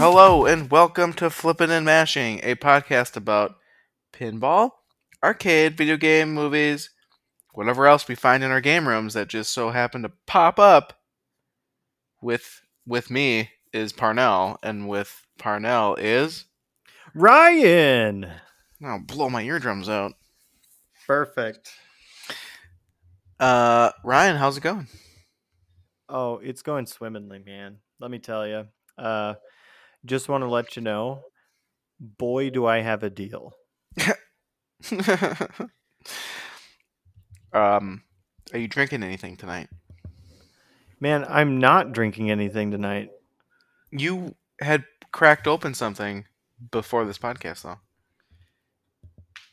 Hello and welcome to Flippin' and Mashing, a podcast about pinball, arcade, video game, movies, whatever else we find in our game rooms that just so happen to pop up. With with me is Parnell, and with Parnell is Ryan. oh blow my eardrums out. Perfect. Uh, Ryan, how's it going? Oh, it's going swimmingly, man. Let me tell you. Uh, just want to let you know, boy, do I have a deal. um, are you drinking anything tonight? Man, I'm not drinking anything tonight. You had cracked open something before this podcast, though.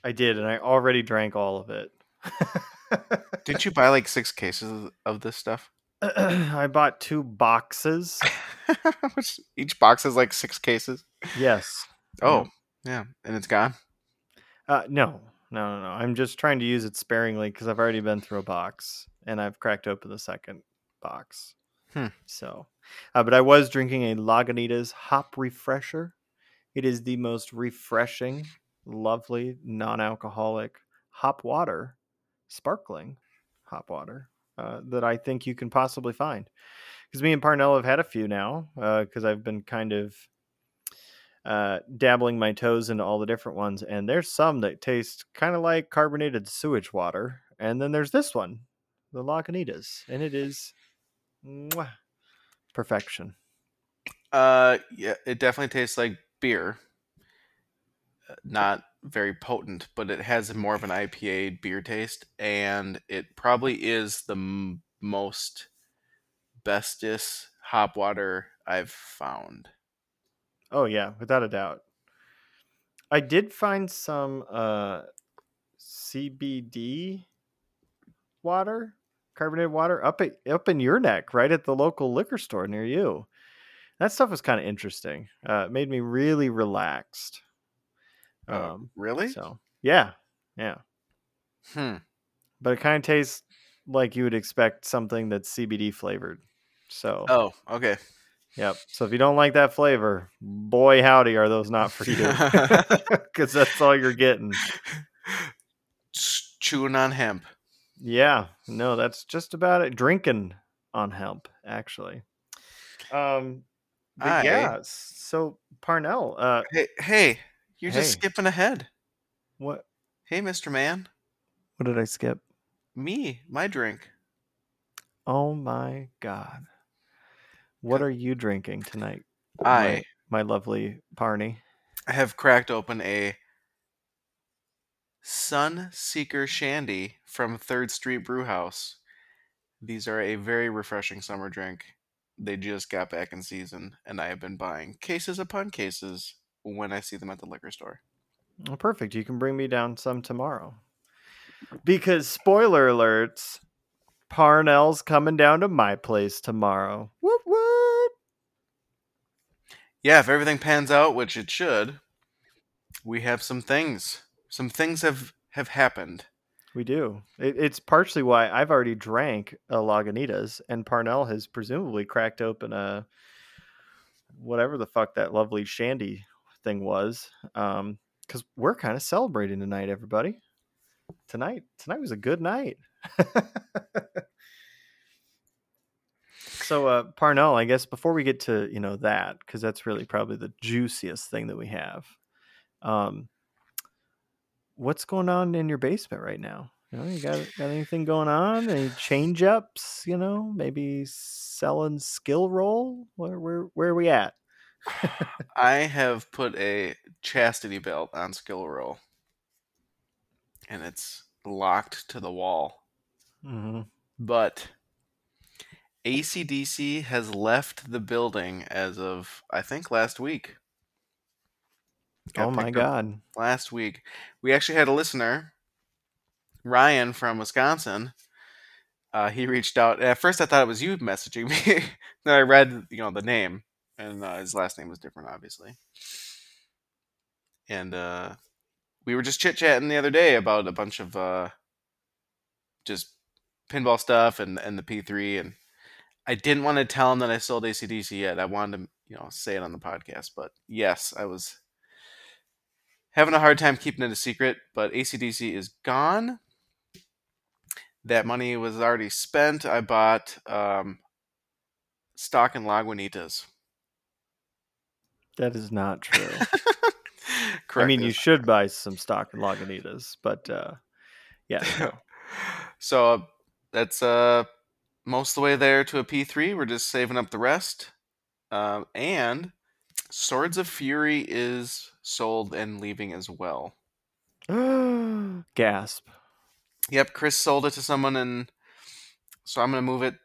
I did, and I already drank all of it. Didn't you buy like six cases of this stuff? I bought two boxes. Which- Each box has like six cases. Yes. Oh, yeah, and it's gone. Uh, no, no, no, no. I'm just trying to use it sparingly because I've already been through a box and I've cracked open the second box. Hmm. So, uh, but I was drinking a Lagunitas hop refresher. It is the most refreshing, lovely, non-alcoholic hop water, sparkling hop water uh, that I think you can possibly find. Because me and Parnell have had a few now. Because I've been kind of uh, dabbling my toes into all the different ones, and there's some that taste kind of like carbonated sewage water, and then there's this one, the Lagunitas, and it is mwah, perfection. Uh, yeah, it definitely tastes like beer. Uh, Not very potent, but it has more of an IPA beer taste, and it probably is the m- most bestest hop water I've found. Oh yeah, without a doubt. I did find some uh, CBD water, carbonated water, up at, up in your neck, right at the local liquor store near you. That stuff was kind of interesting. Uh, it made me really relaxed. Uh, Um, really? So yeah, yeah. Hmm. But it kind of tastes like you would expect something that's CBD flavored. So Oh, okay. yep. So if you don't like that flavor, boy howdy, are those not for you? Because that's all you're getting. Chewing on hemp. Yeah. No, that's just about it. Drinking on hemp, actually. Um. But I- yeah. So Parnell, uh, Hey, hey, you're just skipping ahead. what Hey, Mister Man, what did I skip? me, my drink. Oh my god. What are you drinking tonight? I my, my lovely Parney. have cracked open a Sun Seeker Shandy from Third Street Brewhouse. These are a very refreshing summer drink. They just got back in season, and I have been buying cases upon cases when I see them at the liquor store. Well, perfect. You can bring me down some tomorrow. Because spoiler alerts, Parnell's coming down to my place tomorrow. Whoop whoop. Yeah, if everything pans out, which it should, we have some things. Some things have have happened. We do. It, it's partially why I've already drank a Lagunitas, and Parnell has presumably cracked open a whatever the fuck that lovely shandy thing was. Um, because we're kind of celebrating tonight, everybody. Tonight, tonight was a good night. so, uh, Parnell, I guess before we get to you know that, because that's really probably the juiciest thing that we have. Um, what's going on in your basement right now? You know, you got got anything going on? Any change ups? You know, maybe selling skill roll. Where where where are we at? I have put a chastity belt on Skill Roll, and it's locked to the wall. hmm But ACDC has left the building as of I think last week. Got Oh my god! Last week, we actually had a listener, Ryan from Wisconsin. Uh, he reached out. At first, I thought it was you messaging me. then I read, you know, the name, and uh, his last name was different, obviously. And uh, we were just chit chatting the other day about a bunch of uh, just pinball stuff and and the P3 and I didn't want to tell him that I sold ACDC yet. I wanted to you know, say it on the podcast. But yes, I was having a hard time keeping it a secret. But ACDC is gone. That money was already spent. I bought um, stock in Lagunitas. That is not true. Correct. I mean, you should buy some stock in Lagunitas, but uh, yeah. no. so uh, that's uh most of the way there to a P3. We're just saving up the rest. Um, and Swords of Fury is sold and leaving as well. Gasp. Yep, Chris sold it to someone, and so I'm going to move it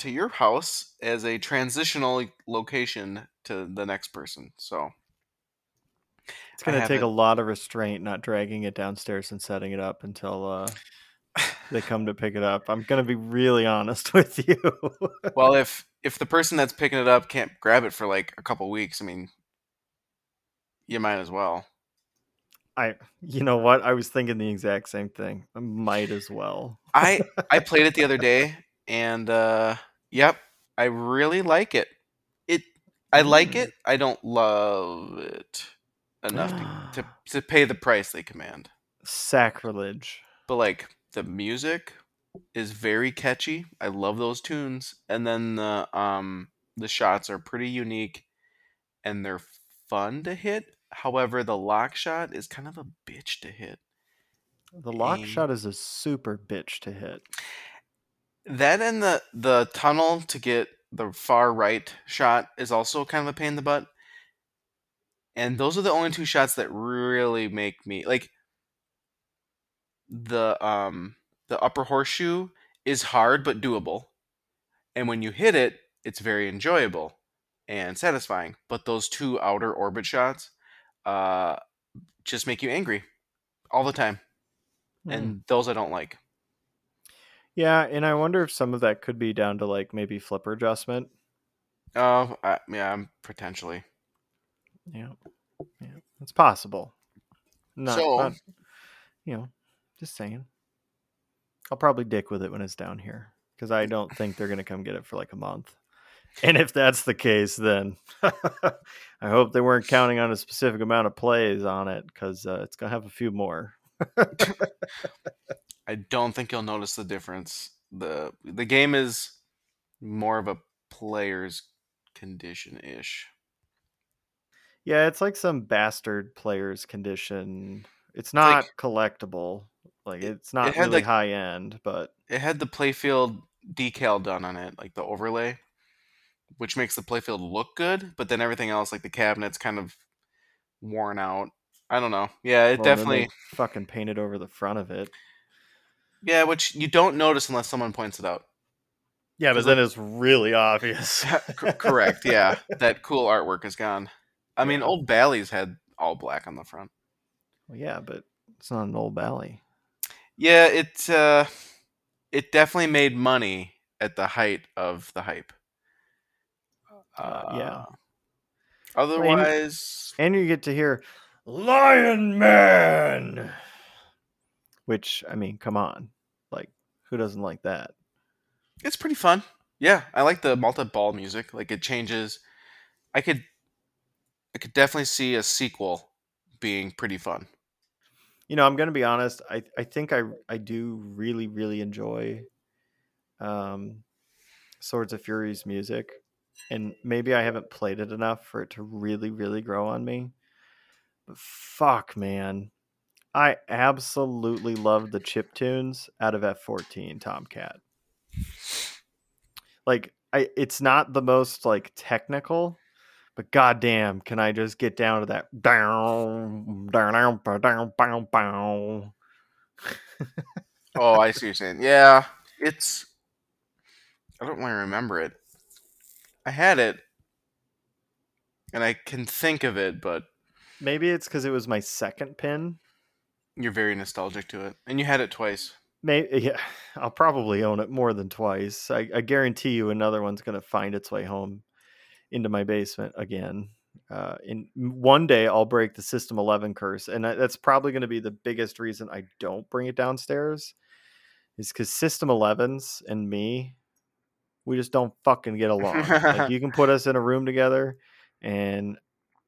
to your house as a transitional location to the next person. So It's going to take a lot of restraint not dragging it downstairs and setting it up until uh, they come to pick it up. I'm going to be really honest with you. well, if if the person that's picking it up can't grab it for like a couple weeks, I mean, you might as well. I, you know what? I was thinking the exact same thing. I might as well. I I played it the other day, and uh, yep, I really like it. It I like Mm. it. I don't love it enough to, to to pay the price they command. Sacrilege. But like the music is very catchy. I love those tunes, and then the um the shots are pretty unique, and they're fun to hit. However, the lock shot is kind of a bitch to hit. The lock Aim. shot is a super bitch to hit. That and the the tunnel to get the far right shot is also kind of a pain in the butt. And those are the only two shots that really make me like the um the upper horseshoe is hard but doable. And when you hit it, it's very enjoyable and satisfying. But those two outer orbit shots uh just make you angry all the time. Hmm. And those I don't like. Yeah, and I wonder if some of that could be down to like maybe flipper adjustment. Oh, uh, yeah, potentially. Yeah, yeah, it's possible. Not, So- not, you know, just saying. I'll probably dick with it when it's down here because I don't think they're gonna come get it for like a month. And if that's the case, then I hope they weren't counting on a specific amount of plays on it because uh, it's gonna have a few more. I don't think you'll notice the difference. the The game is more of a player's condition ish. Yeah, it's like some bastard player's condition. It's not like- collectible. Like It- it's not it really like- high end, but It had the playfield decal done on it, like the overlay, which makes the playfield look good, but then everything else, like the cabinets, kind of worn out. I don't know. Yeah, it well, definitely. fucking painted over the front of it. Yeah, which you don't notice unless someone points it out. Yeah, but then it's really obvious. Correct. Yeah, that cool artwork is gone. I mean, old Bally's had all black on the front. well, yeah, but it's not an old Bally. Yeah, it uh, it definitely made money at the height of the hype. Uh, yeah. Otherwise, And you get to hear Lion Man, which I mean, come on, like who doesn't like that? it's pretty fun. Yeah, I like the multi-ball music. Like it changes. I could, I could definitely see a sequel being pretty fun. You know, I'm gonna be honest. I I think I I do really really enjoy, um, Swords of Fury's music, and maybe I haven't played it enough for it to really really grow on me. But fuck, man, I absolutely love the chip tunes out of F14 Tomcat. Like, I it's not the most like technical, but goddamn, can I just get down to that down down down down down down. Oh, I see what you're saying. Yeah, it's. I don't really remember it. I had it, and I can think of it, but Maybe it's because it was my second pin. You're very nostalgic to it, and you had it twice. Yeah, I'll probably own it more than twice. I, I guarantee you another one's gonna find its way home into my basement again. Uh, in one day, I'll break the System 11 curse, and that's probably going to be the biggest reason I don't bring it downstairs. Is because System 11s and me, we just don't fucking get along. like you can put us in a room together, and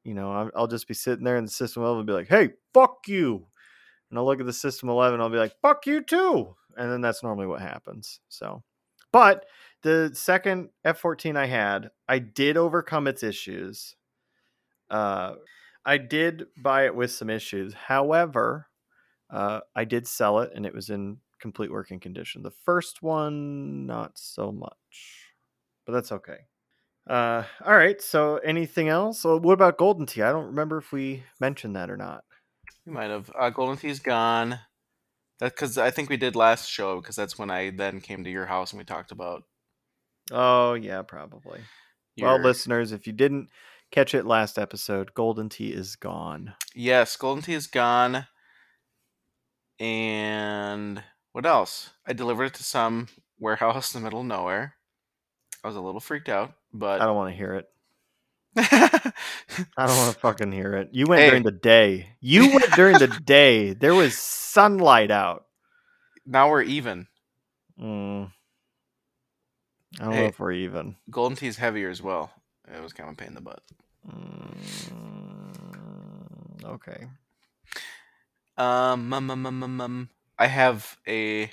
you know I'll, I'll just be sitting there, and the system eleven will be like, "Hey, fuck you," and I'll look at the system eleven, I'll be like, "Fuck you too," and then that's normally what happens. So, but the second F fourteen I had, I did overcome its issues. Uh, I did buy it with some issues. However, uh, I did sell it, and it was in complete working condition. The first one, not so much, but that's okay. Uh, all right. So, anything else? So, what about Golden Tee? I don't remember if we mentioned that or not. You might have. Uh, Golden Tee's gone. That because I think we did last show because that's when I then came to your house and we talked about. Oh yeah, probably. Well, listeners, if you didn't catch it last episode, Golden Tee is gone. Yes, Golden Tee is gone. And what else? I delivered it to some warehouse in the middle of nowhere. I was a little freaked out, but I don't want to hear it. I don't want to fucking hear it. You went Hey. during the day. You went during the day. There was sunlight out. now we're even. Mm. I don't Hey. know if we're even. Golden Tee's heavier as well. It was kind of a pain in the butt. Mm, okay. Um, um, um, um, um, I have a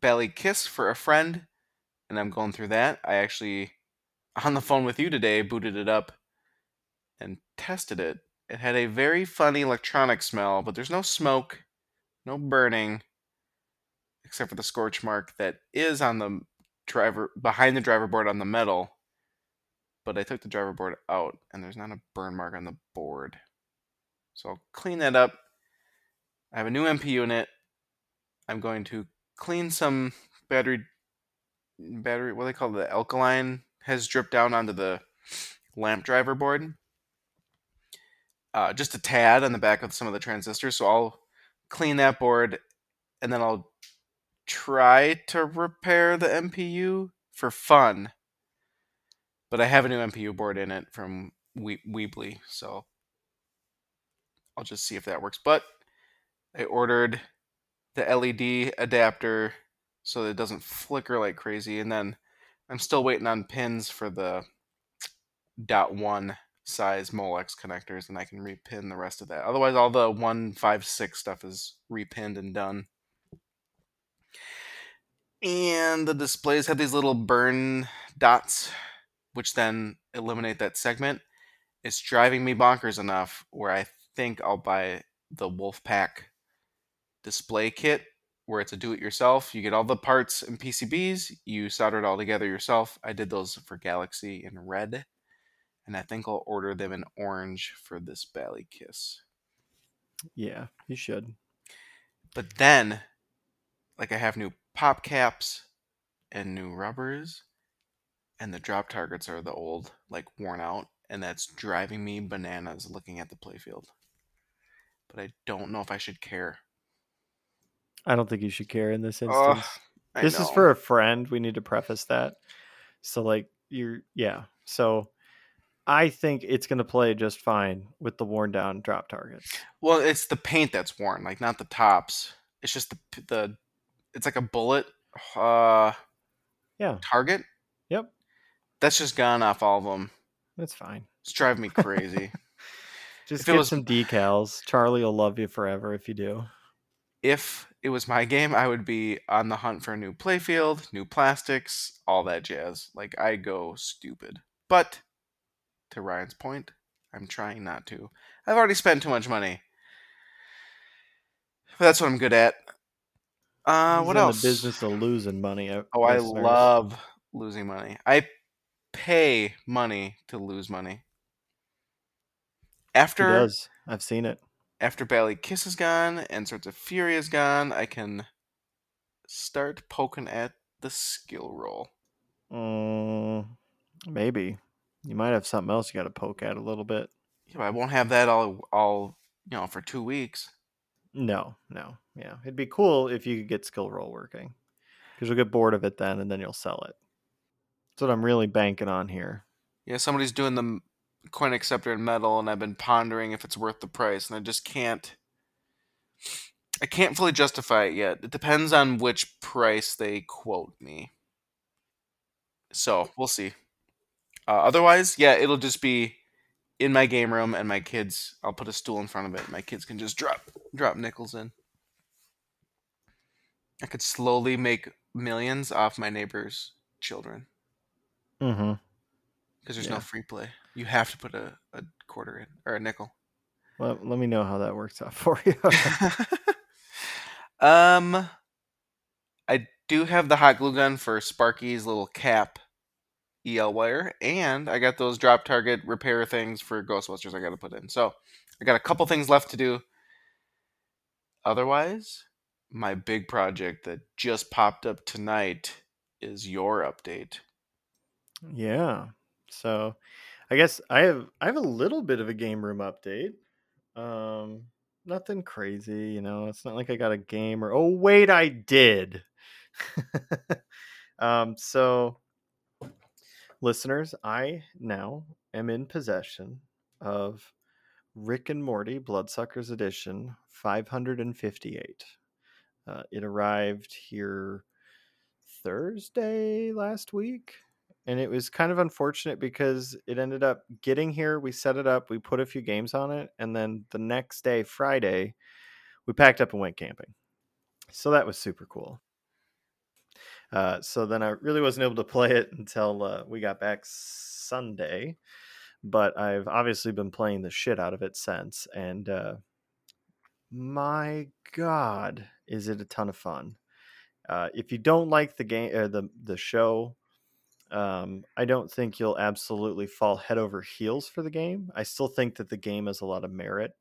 Bally Kiss for a friend, and I'm going through that. I actually, on the phone with you today, booted it up tested it. It had a very funny electronic smell, but there's no smoke, no burning, except for the scorch mark that is on the driver behind the driver board on the metal. But I took the driver board out, and there's not a burn mark on the board. So I'll clean that up. I have a new MP unit. I'm going to clean some battery battery what do they call it? the alkaline has dripped down onto the lamp driver board. Uh, just a tad on the back of some of the transistors, so I'll clean that board and then I'll try to repair the MPU for fun. But I have a new MPU board in it from we- Weebly, so I'll just see if that works. But I ordered the LED adapter so that it doesn't flicker like crazy, and then I'm still waiting on pins for the dot one size Molex connectors, and I can repin the rest of that. Otherwise, all the one five six stuff is repinned and done. And the displays have these little burn dots, which then eliminate that segment. It's driving me bonkers enough where I think I'll buy the Wolfpack display kit where it's a do it yourself. You get all the parts and PCBs, you solder it all together yourself. I did those for Galaxy in red, and I think I'll order them in orange for this Bally Kiss. Yeah, you should. But then, like, I have new pop caps and new rubbers, and the drop targets are the old, like, worn out, and that's driving me bananas looking at the playfield. But I don't know if I should care. I don't think you should care in this instance. This is for a friend. We need to preface that. So like you're yeah. So I think it's going to play just fine with the worn down drop targets. Well, it's the paint that's worn, like not the tops. It's just the the. It's like a bullet uh Yeah. target. Yep. That's just gone off all of them. That's fine. It's driving me crazy. Just If get was- some decals. Charlie will love you forever if you do. if it was my game, I would be on the hunt for a new playfield, new plastics, all that jazz. Like I go stupid. But to Ryan's point, I'm trying not to. I've already spent too much money. But That's what I'm good at. Uh, He's what in else? The business of losing money. uh, Oh, I listeners. love losing money. I pay money to lose money. He After does. I've seen it. after Bally Kiss is gone and Swords of Fury is gone, I can start poking at the skill roll. Mm, maybe you might have something else you got to poke at a little bit. Yeah, but I won't have that all all you know for two weeks. No, no, yeah, it'd be cool if you could get skill roll working because you'll get bored of it then, and then you'll sell it. That's what I'm really banking on here. Yeah, somebody's doing the coin acceptor in metal, and I've been pondering if it's worth the price, and I just can't. I can't fully justify it yet. It depends on which price they quote me. So we'll see. Uh, otherwise, yeah, it'll just be in my game room, and my kids. I'll put a stool in front of it. My kids can just drop drop nickels in. I could slowly make millions off my neighbors' children Mm-hmm. because there's Yeah. no free play. You have to put a, a quarter in or a nickel. Well, let me know how that works out for you. um, I do have the hot glue gun for Sparky's little cap EL wire, and I got those drop target repair things for Ghostbusters I got to put in. So I got a couple things left to do. Otherwise, my big project that just popped up tonight is your update. yeah. So, I guess I have I have a little bit of a game room update. Um, nothing crazy, you know. It's not like I got a game or oh wait, I did. um, so listeners, I now am in possession of Rick and Morty Bloodsuckers Edition 558. Uh, it arrived here Thursday last week. And it was kind of unfortunate because it ended up getting here. We set it up, we put a few games on it, and then the next day, Friday, we packed up and went camping. So that was super cool. Uh, so then I really wasn't able to play it until uh, we got back Sunday, but I've obviously been playing the shit out of it since. And uh, my God, is it a ton of fun? Uh, if you don't like the game or the the show, um, I don't think you'll absolutely fall head over heels for the game. I still think that the game has a lot of merit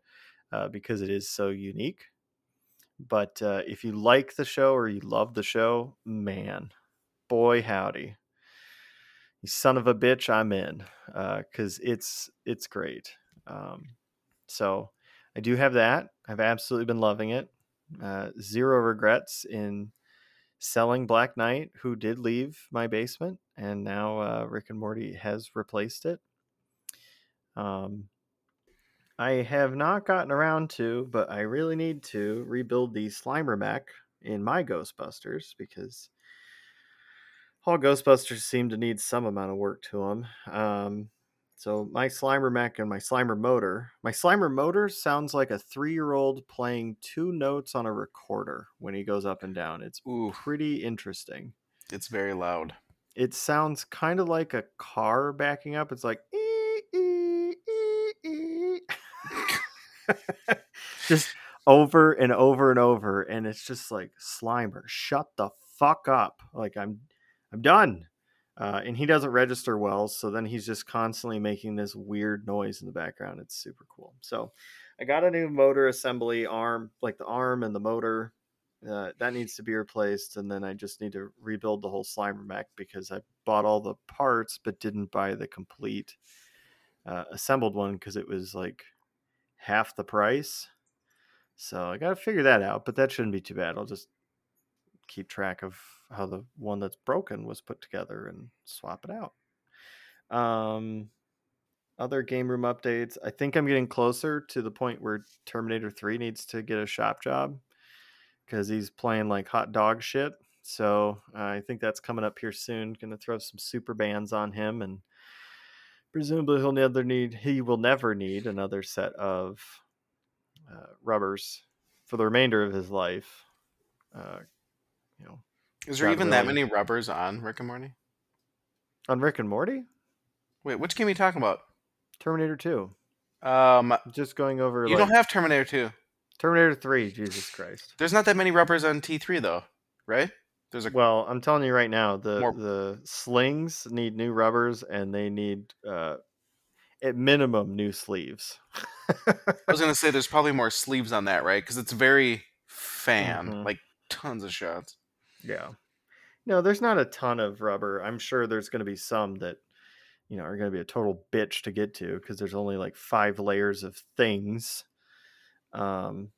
uh, because it is so unique. But uh, if you like the show or you love the show, man, boy howdy, you son of a bitch, I'm in because it's it's great. Um, so I do have that. I've absolutely been loving it. Uh, zero regrets in selling Black Knight, who did leave my basement, and now uh, Rick and Morty has replaced it. Um, I have not gotten around to, but I really need to rebuild the Slimer mech in my Ghostbusters because all Ghostbusters seem to need some amount of work to them. Um, so my Slimer mech and my Slimer motor. My Slimer motor sounds like a three-year-old playing two notes on a recorder when he goes up and down. It's Ooh, pretty interesting. it's very loud. It sounds kind of like a car backing up. It's like "Ee, just over and over and over, and it's just like Slimer, shut the fuck up! Like I'm, I'm done. Uh, and he doesn't register well, so then he's just constantly making this weird noise in the background. It's super cool. So, I got a new motor assembly arm, like the arm and the motor. Uh, that needs to be replaced, and then I just need to rebuild the whole Slimer mech because I bought all the parts but didn't buy the complete uh, assembled one because it was like half the price. So I got to figure that out, but that shouldn't be too bad. I'll just keep track of how the one that's broken was put together and swap it out. Um, other game room updates. I think I'm getting closer to the point where Terminator 3 needs to get a shop job because he's playing like hot dog shit. So uh, I think that's coming up here soon. Going to throw some super bands on him, and presumably he'll never need. He will never need another set of uh, rubbers for the remainder of his life. Uh, you know, Is there even that many rubbers on Rick and Morty? on Rick and Morty, Wait, which game are you talking about? Terminator 2. Um, Just going over you like don't have Terminator 2. Terminator 3. Jesus Christ. There's not that many rubbers on T3 though, right? There's a Well, I'm telling you right now, the More- the slings need new rubbers, and they need uh, at minimum new sleeves. I was gonna say there's probably more sleeves on that, right? Because it's very fan, Mhm. like tons of shots. Yeah. No, there's not a ton of rubber. I'm sure there's going to be some that, you know, are going to be a total bitch to get to because there's only like five layers of things um,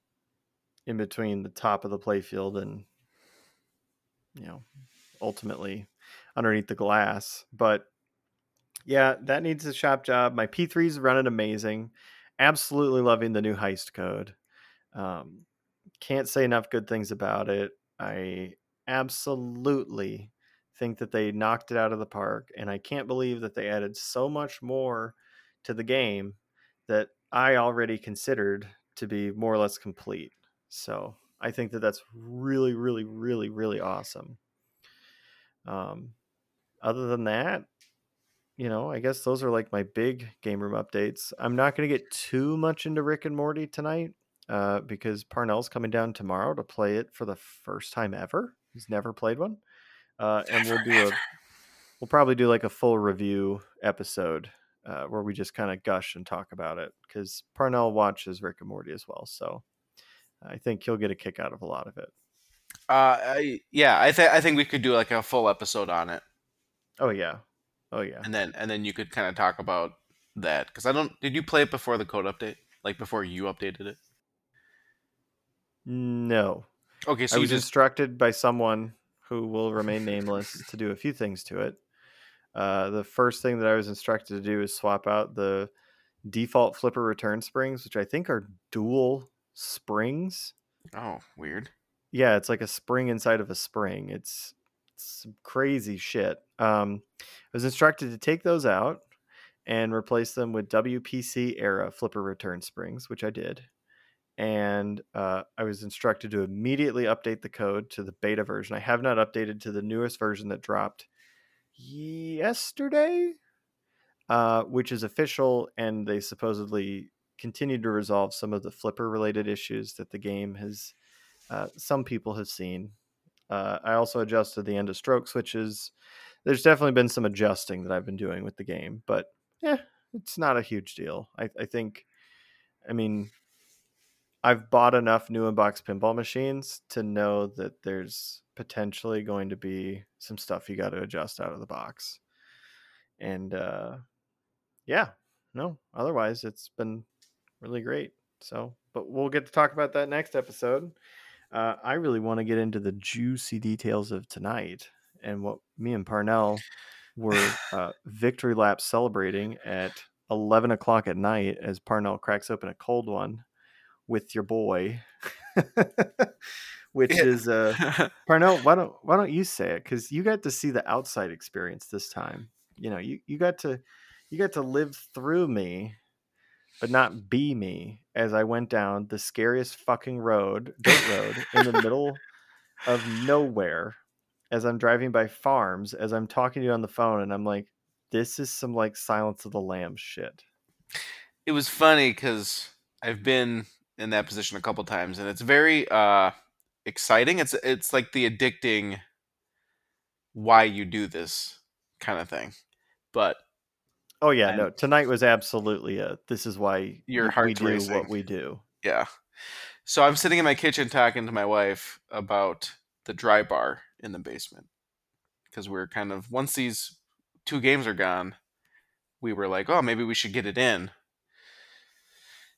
in between the top of the playfield and, you know, ultimately underneath the glass. But yeah, that needs a shop job. My P3's running amazing. Absolutely loving the new heist code. Um, can't say enough good things about it. I absolutely think that they knocked it out of the park, and I can't believe that they added so much more to the game that I already considered to be more or less complete. So I think that that's really, really, really, really awesome. Um, other than that, you know, I guess those are like my big game room updates. I'm not going to get too much into Rick and Morty tonight uh, because Parnell's coming down tomorrow to play it for the first time ever. He's never played one, uh, and we'll do a we'll probably do like a full review episode uh, where we just kind of gush and talk about it because Parnell watches Rick and Morty as well, so I think he'll get a kick out of a lot of it. Uh, I, yeah, I think I think we could do like a full episode on it, Oh yeah, oh yeah. and then and then you could kind of talk about that because I don't. Did you play it before the code update? Like before you updated it? No, Okay, so I was just instructed by someone who will remain nameless to do a few things to it. Uh, the first thing that I was instructed to do is swap out the default flipper return springs, which I think are dual springs. oh weird. Yeah, it's like a spring inside of a spring. It's, it's some crazy shit. Um, I was instructed to take those out and replace them with WPC era flipper return springs, which I did. And uh, I was instructed to immediately update the code to the beta version. I have not updated to the newest version that dropped yesterday, uh, which is official, and they supposedly continue to resolve some of the flipper related issues that the game has uh, some people have seen. Uh, I also adjusted the end of stroke switches. There's definitely been some adjusting that I've been doing with the game, but yeah, it's not a huge deal. I, I think, I mean, I've bought enough new inbox pinball machines to know that there's potentially going to be some stuff you got to adjust out of the box. And uh, yeah, no, otherwise it's been really great. So, but we'll get to talk about that next episode. Uh, I really want to get into the juicy details of tonight and what me and Parnell were uh, victory lap celebrating at 11 o'clock at night as Parnell cracks open a cold one with your boy, which Yeah. is uh, Parnell. Why don't Why don't you say it? Because you got to see the outside experience this time. You know, you you got to you got to live through me, but not be me as I went down the scariest fucking road, dirt road, in the middle of nowhere. As I'm driving by farms, as I'm talking to you on the phone, and I'm like, "This is some like Silence of the Lambs shit." it was funny because I've been in that position a couple times, and it's very uh, exciting. It's it's like the addicting why you do this kind of thing. But Oh yeah, And- no. Tonight was absolutely a. This is why Your we- we do racing. what we do. yeah, so I'm sitting in my kitchen talking to my wife about the dry bar in the basement because we're kind of once these two games are gone, we were like, oh, maybe we should get it in.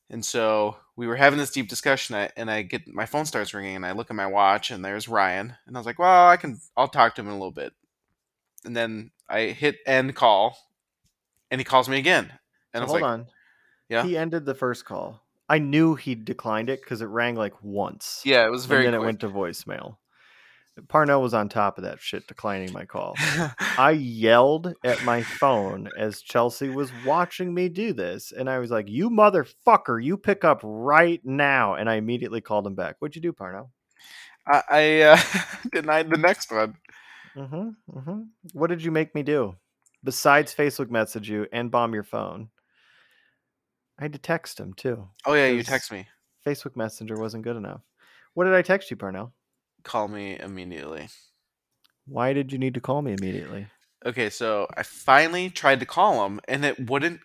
And so we were having this deep discussion, I- and I get my phone starts ringing, and I look at my watch, and there's Ryan, and I was like, "Well, I can, I'll talk to him in a little bit." And then I hit end call, and he calls me again, and I was hold like, on. Yeah? He ended the first call. I knew he declined it because it rang like once. "Yeah, it was very." and then it went to voicemail. Parnell was on top of that shit, declining my call. I yelled at my phone as Chelsea was watching me do this, and I was like, "You motherfucker! You pick up right now!" And I immediately called him back. What'd you do, Parnell? I, I uh, denied the next one. Mm-hmm, mm-hmm. What did you make me do? Besides Facebook message you and bomb your phone, I had to text him too. Oh yeah, you text me. Facebook Messenger wasn't good enough. What did I text you, Parnell? Call me immediately. Why did you need to call me immediately? Okay, so I finally tried to call him, and it wouldn't.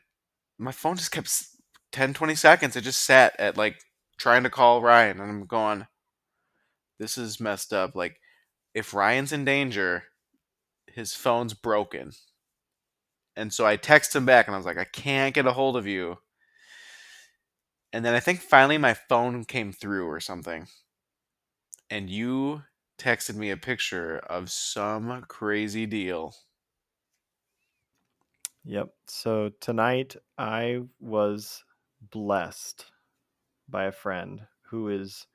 My phone just kept s- 10, 20 seconds. It just sat at like trying to call Ryan, and I'm going, this is messed up. Like, if Ryan's in danger, his phone's broken. And so I text him back, and I was like, I can't get a hold of you. And then I think finally my phone came through or something. And you texted me a picture of some crazy deal. Yep. So tonight I was blessed by a friend who is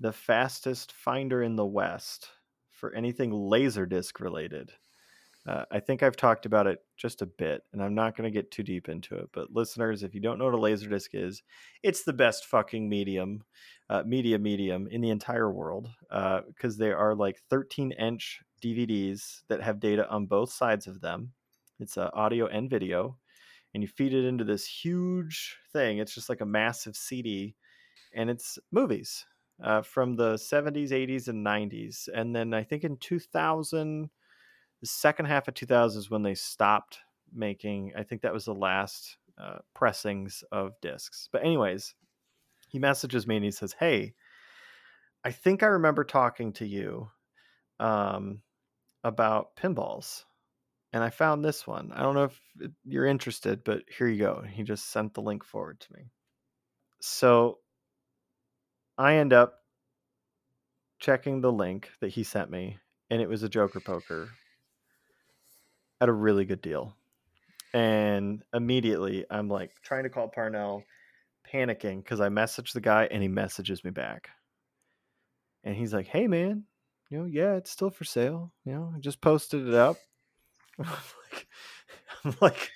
the fastest finder in the West for anything Laserdisc related. Uh, I think I've talked about it just a bit, and I'm not going to get too deep into it. But listeners, if you don't know what a laserdisc is, it's the best fucking medium, uh, media medium in the entire world because they are like 13 inch DVDs that have data on both sides of them. It's uh, audio and video, and you feed it into this huge thing. It's just like a massive CD, and it's movies uh, from the 70s, 80s, and 90s. And then I think in 2000, the second half of 2000 is when they stopped making, I think that was the last uh, pressings of discs. But, anyways, he messages me and he says, Hey, I think I remember talking to you um, about pinballs. And I found this one. I don't know if you're interested, but here you go. He just sent the link forward to me. So I end up checking the link that he sent me, and it was a Joker poker at a really good deal. And immediately I'm like trying to call Parnell, panicking because I messaged the guy and he messages me back. And he's like, hey, man, you know, yeah, it's still for sale. You know, I just posted it up. I'm like, I'm like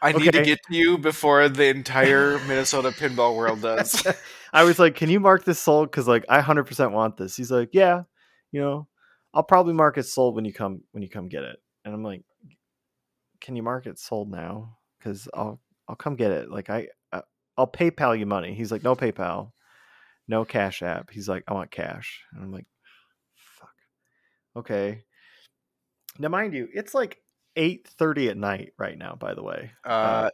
I need to get to you before the entire Minnesota pinball world does. I was like, "Can you mark this sold?" Because like I hundred percent want this. He's like, "Yeah, you know, I'll probably mark it sold when you come when you come get it." And I'm like, "Can you mark it sold now? Because I'll I'll come get it. Like I I'll PayPal you money." He's like, "No PayPal, no Cash App." He's like, "I want cash," and I'm like, "Fuck, okay." Now, mind you, it's like eight thirty at night right now. By the way, uh, uh,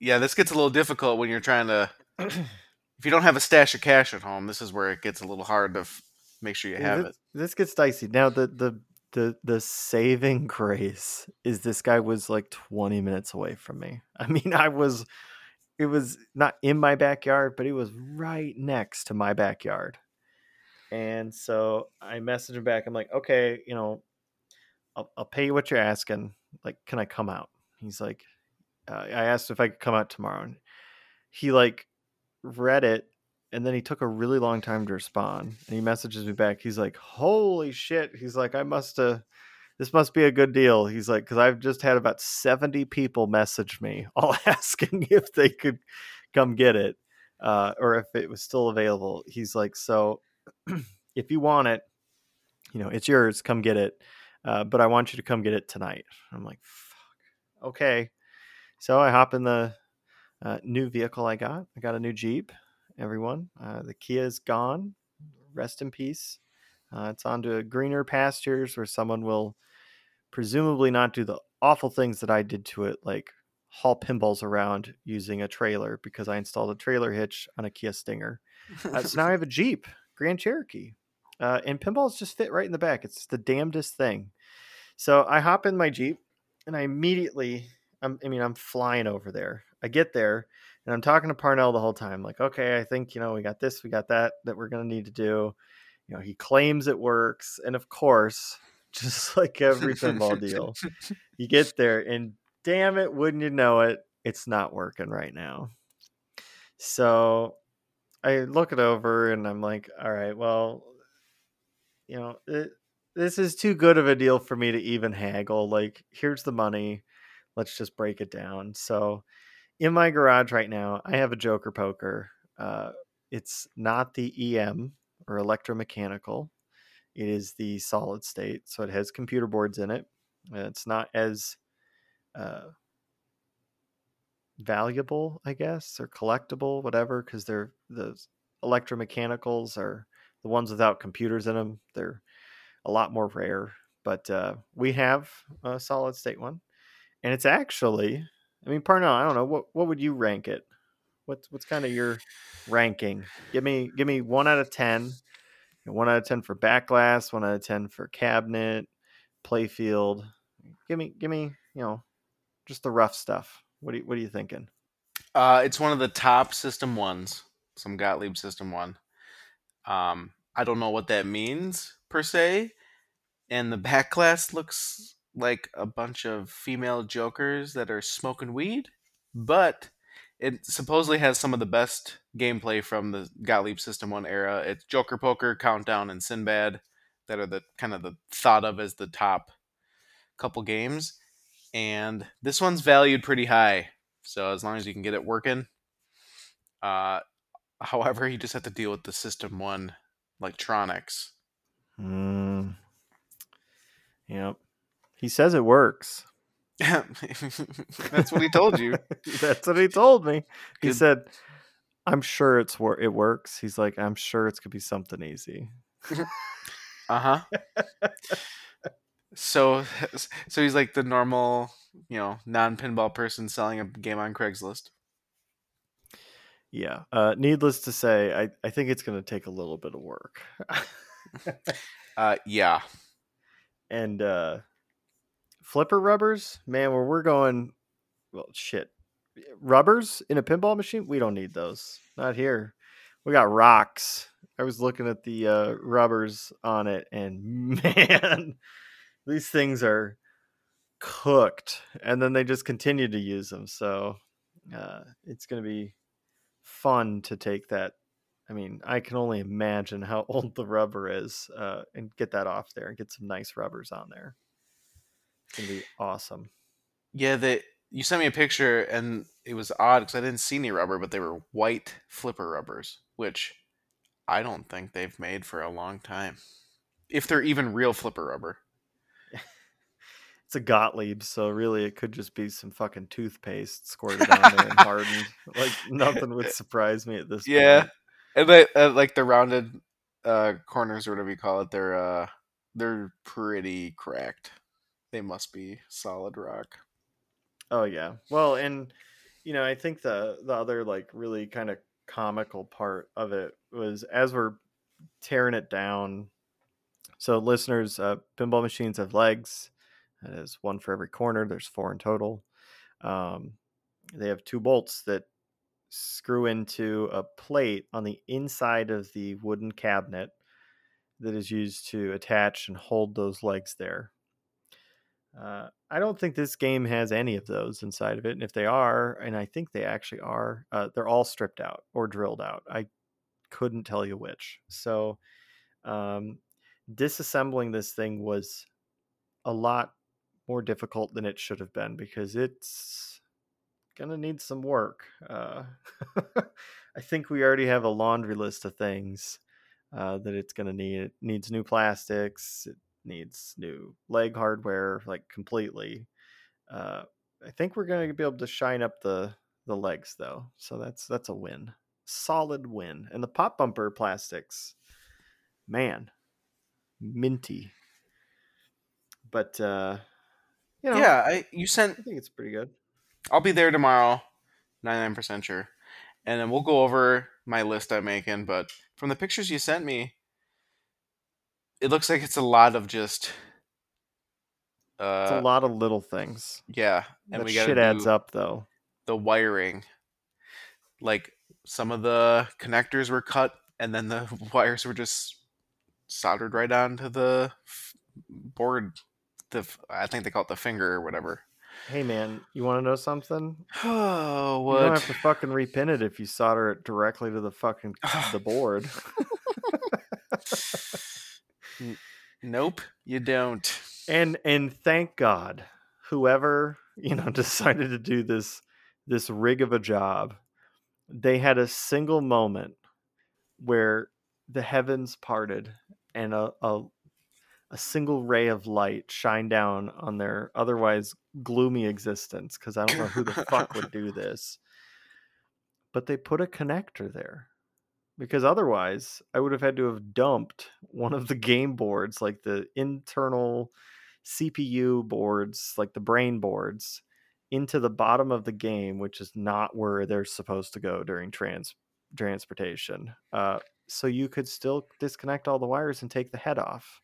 yeah, this gets a little difficult when you're trying to. if you don't have a stash of cash at home, this is where it gets a little hard to f- make sure you have this, it. This gets dicey. Now the the the the saving grace is this guy was like 20 minutes away from me. I mean, I was it was not in my backyard, but it was right next to my backyard. And so I messaged him back. I'm like, okay, you know, I'll, I'll pay you what you're asking. Like, can I come out? He's like, uh, I asked if I could come out tomorrow. And he like read it and then he took a really long time to respond. And he messages me back. He's like, holy shit. He's like, I must have, this must be a good deal. He's like, because I've just had about 70 people message me all asking if they could come get it uh, or if it was still available. He's like, so if you want it, you know, it's yours. Come get it. Uh, but I want you to come get it tonight. I'm like, fuck. Okay. So I hop in the uh, new vehicle I got. I got a new Jeep, everyone. Uh, the Kia is gone. Rest in peace. Uh, it's on to greener pastures where someone will presumably not do the awful things that I did to it, like haul pinballs around using a trailer because I installed a trailer hitch on a Kia Stinger. Uh, so now I have a Jeep, Grand Cherokee. Uh, and pinballs just fit right in the back. It's the damnedest thing. So I hop in my Jeep and I immediately, I'm, I mean, I'm flying over there. I get there and I'm talking to Parnell the whole time, like, okay, I think, you know, we got this, we got that, that we're going to need to do. You know, he claims it works. And of course, just like every pinball deal, you get there and damn it, wouldn't you know it, it's not working right now. So I look it over and I'm like, all right, well, you know, it, this is too good of a deal for me to even haggle. Like, here's the money. Let's just break it down. So, in my garage right now, I have a Joker poker. Uh, it's not the EM or electromechanical. It is the solid state, so it has computer boards in it. It's not as uh, valuable, I guess, or collectible, whatever, because they're the electromechanicals are the ones without computers in them. They're a lot more rare, but uh, we have a solid state one, and it's actually, I mean, Parnell, I don't know what what would you rank it? What's what's kind of your ranking? Give me give me one out of ten. One out of ten for back glass, one out of ten for cabinet, playfield. Give me give me you know just the rough stuff. What are you, what are you thinking? Uh, it's one of the top system ones. Some Gottlieb system one. Um, I don't know what that means per se, and the back glass looks like a bunch of female jokers that are smoking weed, but it supposedly has some of the best gameplay from the Gottlieb System 1 era. It's Joker Poker, Countdown, and Sinbad that are the kind of the thought of as the top couple games, and this one's valued pretty high. So as long as you can get it working. Uh, however, you just have to deal with the System One electronics. Mm. Yep. He says it works. That's what he told you. That's what he told me. He Good. said, "I'm sure it's wor- it works." He's like, "I'm sure it's gonna be something easy." Uh huh. so, so he's like the normal, you know, non-pinball person selling a game on Craigslist. Yeah. Uh, needless to say, I, I think it's gonna take a little bit of work. Uh, yeah. and uh, flipper rubbers, man, where we're going, well, shit, rubbers in a pinball machine, we don't need those. Not here. We got rocks. I was looking at the uh, rubbers on it, and man, these things are cooked. And then they just continue to use them. So uh, it's going to be fun to take that. I mean, I can only imagine how old the rubber is uh, and get that off there and get some nice rubbers on there. It's to be awesome. Yeah, they you sent me a picture and it was odd because I didn't see any rubber, but they were white flipper rubbers, which I don't think they've made for a long time. If they're even real flipper rubber. It's a Gottlieb, so really it could just be some fucking toothpaste squirted on there and hardened. Like nothing would surprise me at this point. Yeah. point. And they uh, like the rounded uh, corners or whatever you call it, they're uh, they're pretty cracked. They must be solid rock. Oh yeah. Well, and you know, I think the the other like really kind of comical part of it was as we're tearing it down. So listeners, uh, pinball machines have legs. That is one for every corner. There's four in total. Um, they have two bolts that screw into a plate on the inside of the wooden cabinet that is used to attach and hold those legs there. Uh, I don't think this game has any of those inside of it. And if they are, and I think they actually are, uh, they're all stripped out or drilled out. I couldn't tell you which. So, um, disassembling this thing was a lot more difficult than it should have been because it's gonna need some work. Uh, I think we already have a laundry list of things uh, that it's gonna need. It needs new plastics. It needs new leg hardware, like completely. Uh, I think we're gonna be able to shine up the the legs though, so that's that's a win, solid win. And the pop bumper plastics, man, minty. But uh, you know, Yeah, I you sent I think it's pretty good. I'll be there tomorrow, 99% sure. And then we'll go over my list I'm making. But from the pictures you sent me, it looks like it's a lot of just. Uh, It's a lot of little things. Yeah. And that shit adds up though. the wiring. Like some of the connectors were cut, and then the wires were just soldered right onto the f- board. The f- I think they call it the finger or whatever. Hey man, you want to know something? Oh, what? You don't have to fucking repin it if you solder it directly to the fucking the board. Nope, you don't. and and thank God, whoever you know decided to do this this rig of a job, they had a single moment where the heavens parted and a, a a single ray of light shined down on their otherwise gloomy existence because I don't know who the fuck would do this. But they put a connector there because otherwise I would have had to have dumped one of the game boards, like the internal CPU boards, like the brain boards, into the bottom of the game, which is not where they're supposed to go during trans transportation. Uh, so you could still disconnect all the wires and take the head off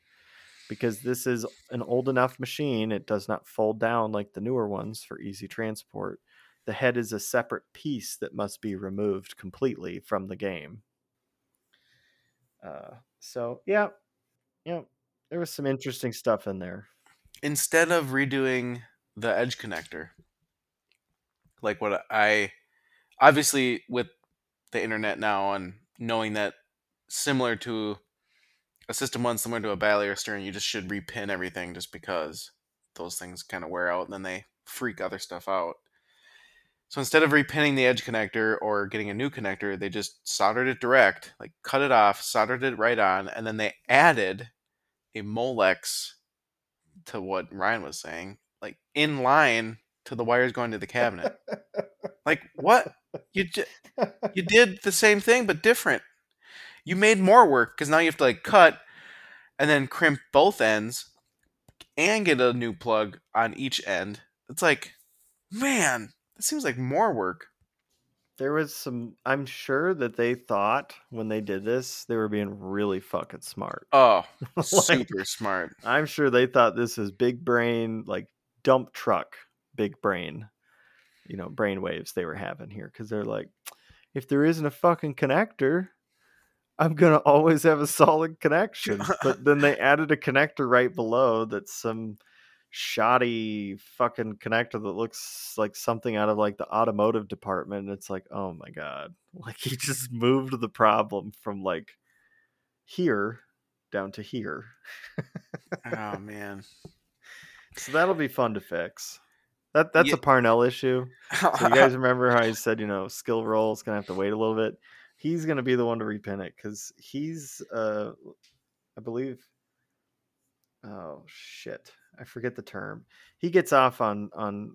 because this is an old enough machine. It does not fold down like the newer ones for easy transport. The head is a separate piece that must be removed completely from the game. Uh, so yeah, yeah, there was some interesting stuff in there. Instead of redoing the edge connector, like what I obviously with the internet now and knowing that similar to a system one, similar to a Bally or Stern, you just should repin everything just because. those things kind of wear out and then they freak other stuff out. So instead of repinning the edge connector or getting a new connector, they just soldered it direct, like cut it off, soldered it right on, and then they added a Molex to what Ryan was saying, like in line to the wires going to the cabinet. like what? You ju- you did the same thing but different. You made more work because now you have to like cut and then crimp both ends and get a new plug on each end. It's like, man, that seems like more work. There was some. I'm sure that they thought when they did this, they were being really fucking smart. Oh, Like, super smart. I'm sure they thought this is big brain, like dump truck, big brain, you know, brain waves they were having here. Cause they're like, if there isn't a fucking connector, I'm going to always have a solid connection. but then they added a connector right below that's some shoddy fucking connector that looks like something out of like the automotive department. It's like, oh my God. Like he just moved the problem from like here down to here. Oh man. So that'll be fun to fix. That that's Yeah. a Parnell issue. So you guys remember how I said, you know, skill roll is gonna have to wait a little bit. He's gonna be the one to repin it because he's uh I believe oh shit. I forget the term. He gets off on on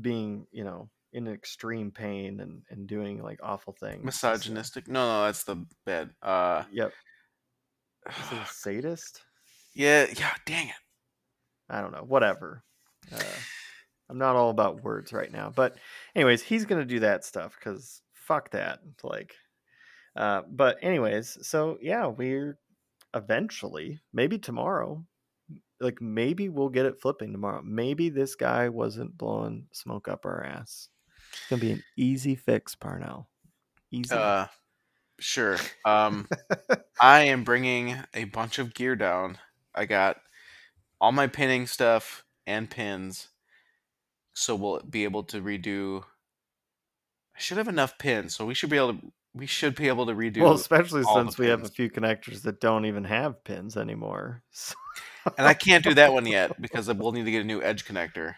being, you know, in extreme pain and, and doing like awful things. so- Misogynistic? No, no, that's the bed. Uh, Yep. Is it a sadist? yeah, yeah. Dang it. I don't know, whatever. Uh, I'm not all about words right now, but anyways, he's gonna do that stuff because fuck that. Like, uh, but anyways, so yeah, we're eventually, maybe tomorrow, like maybe we'll get it flipping tomorrow. Maybe this guy wasn't blowing smoke up our ass. It's gonna be an easy fix, Parnell. Easy. Uh, sure. Um, I am bringing a bunch of gear down. I got all my pinning stuff and pins, so we'll be able to redo. I should have enough pins, so we should be able to. We should be able to redo. well, especially since we have a few connectors that don't even have pins anymore. So- and I can't do that one yet because we'll need to get a new edge connector.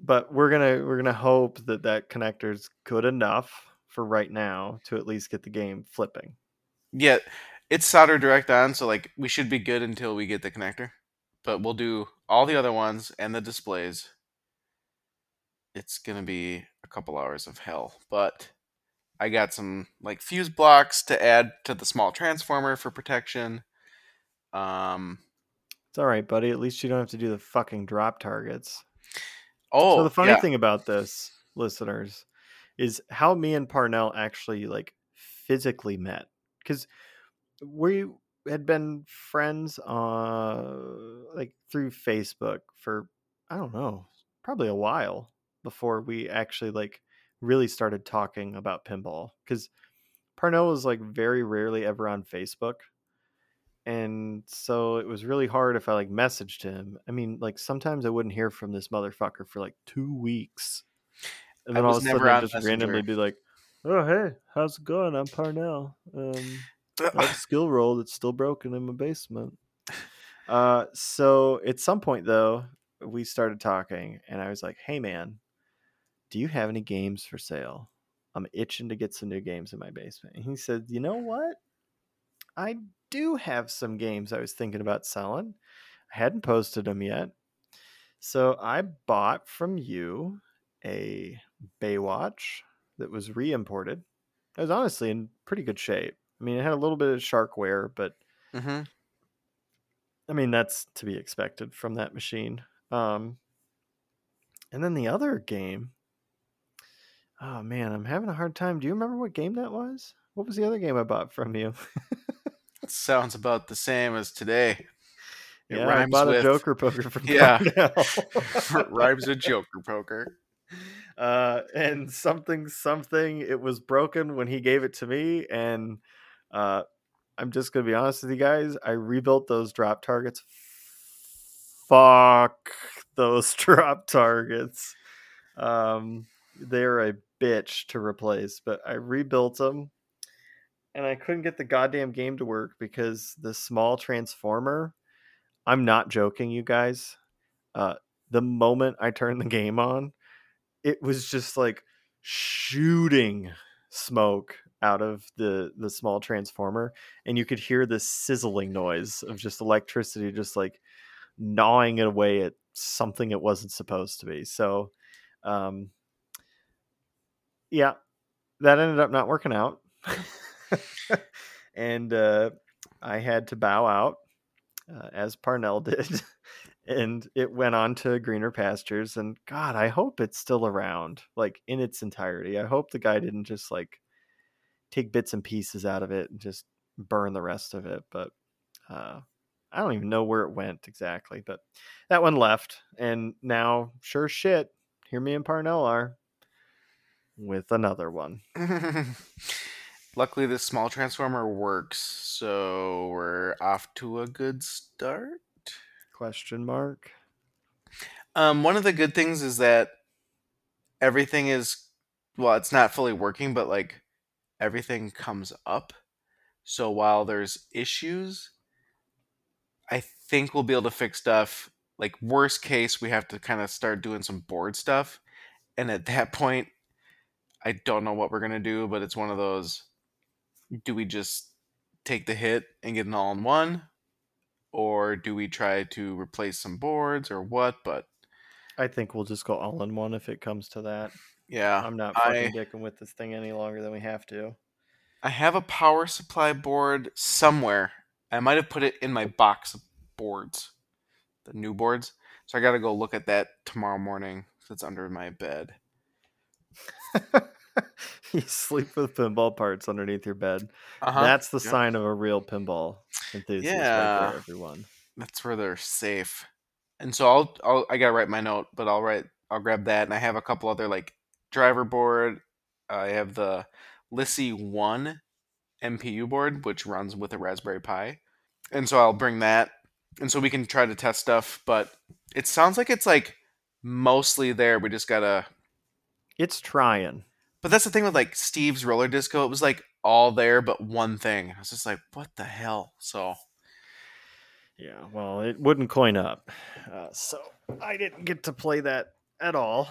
but we're gonna we're gonna hope that that connector's good enough for right now to at least get the game flipping. Yeah, it's solder direct on, so like we should be good until we get the connector. But we'll do all the other ones and the displays. It's gonna be a couple hours of hell, but I got some like fuse blocks to add to the small transformer for protection. Um. It's all right, buddy. At least you don't have to do the fucking drop targets. Oh, so the funny yeah. thing about this, listeners, is how me and Parnell actually like physically met. Because we had been friends uh like through Facebook for I don't know, probably a while before we actually like really started talking about pinball. Because Parnell was like very rarely ever on Facebook. And so it was really hard if I like messaged him. I mean, like sometimes I wouldn't hear from this motherfucker for like two weeks. And then all of a sudden he'd just Messenger. randomly be like, Oh hey, how's it going? I'm Parnell. Um I have a skill roll that's still broken in my basement. Uh, so at some point though, we started talking, and I was like, "Hey man, do you have any games for sale? I'm itching to get some new games in my basement." And he said, "You know what? I do have some games I was thinking about selling. I hadn't posted them yet, so I bought from you a Baywatch that was re-imported. It was honestly in pretty good shape. I mean, it had a little bit of shark wear, but hmm I mean that's to be expected from that machine. Um, and then the other game. Oh man, I'm having a hard time. Do you remember what game that was? What was the other game I bought from you? It sounds about the same as today. It yeah, I rhymes bought a with- Joker poker from Yeah. Rhymes with Joker poker. uh, and something something it was broken when he gave it to me and uh, i'm just gonna be honest with you guys i rebuilt those drop targets fuck those drop targets um, they're a bitch to replace but i rebuilt them and i couldn't get the goddamn game to work because the small transformer i'm not joking you guys uh, the moment I turned the game on, it was just like shooting smoke out of the the small transformer and you could hear this sizzling noise of just electricity just like gnawing it away at something it wasn't supposed to be. So um yeah that ended up not working out. And uh i had to bow out uh, as parnell did and it went on to greener pastures and god i hope it's still around like in its entirety. I hope the guy didn't just like take bits and pieces out of it and just burn the rest of it but uh i don't even know where it went exactly but that one left and now sure shit here me and parnell are with another one Luckily, this small transformer works, so we're off to a good start. question mark Um, one of the good things is that everything is well, it's not fully working, but like everything comes up. So while there's issues, I think we'll be able to fix stuff. Like worst case, we have to kind of start doing some board stuff, and at that point, I don't know what we're gonna do, but it's one of those. Do we just take the hit and get an all in one, or do we try to replace some boards or what? But i think we'll just go all in one if it comes to that yeah, i'm not I- fucking dicking with this thing any longer than we have to I have a power supply board somewhere. I might have put it in my box of boards, the new boards. So I got to go look at that tomorrow morning. It's under my bed. you sleep with pinball parts underneath your bed. Uh-huh. That's the Yep. sign of a real pinball enthusiast, right Yeah. there, everyone. That's where they're safe. And so I'll, I'll I gotta write my note, but I'll write I'll grab that, and I have a couple other like driver board. I have the LISY1 MPU board, which runs with a Raspberry Pi, and so I'll bring that, and so we can try to test stuff. But it sounds like it's like mostly there. We just gotta. It's trying. But that's the thing with like Steve's roller disco. It was like all there, but one thing. I was just like, what the hell? So Yeah, well, it wouldn't coin up. Uh, so I didn't get to play that at all.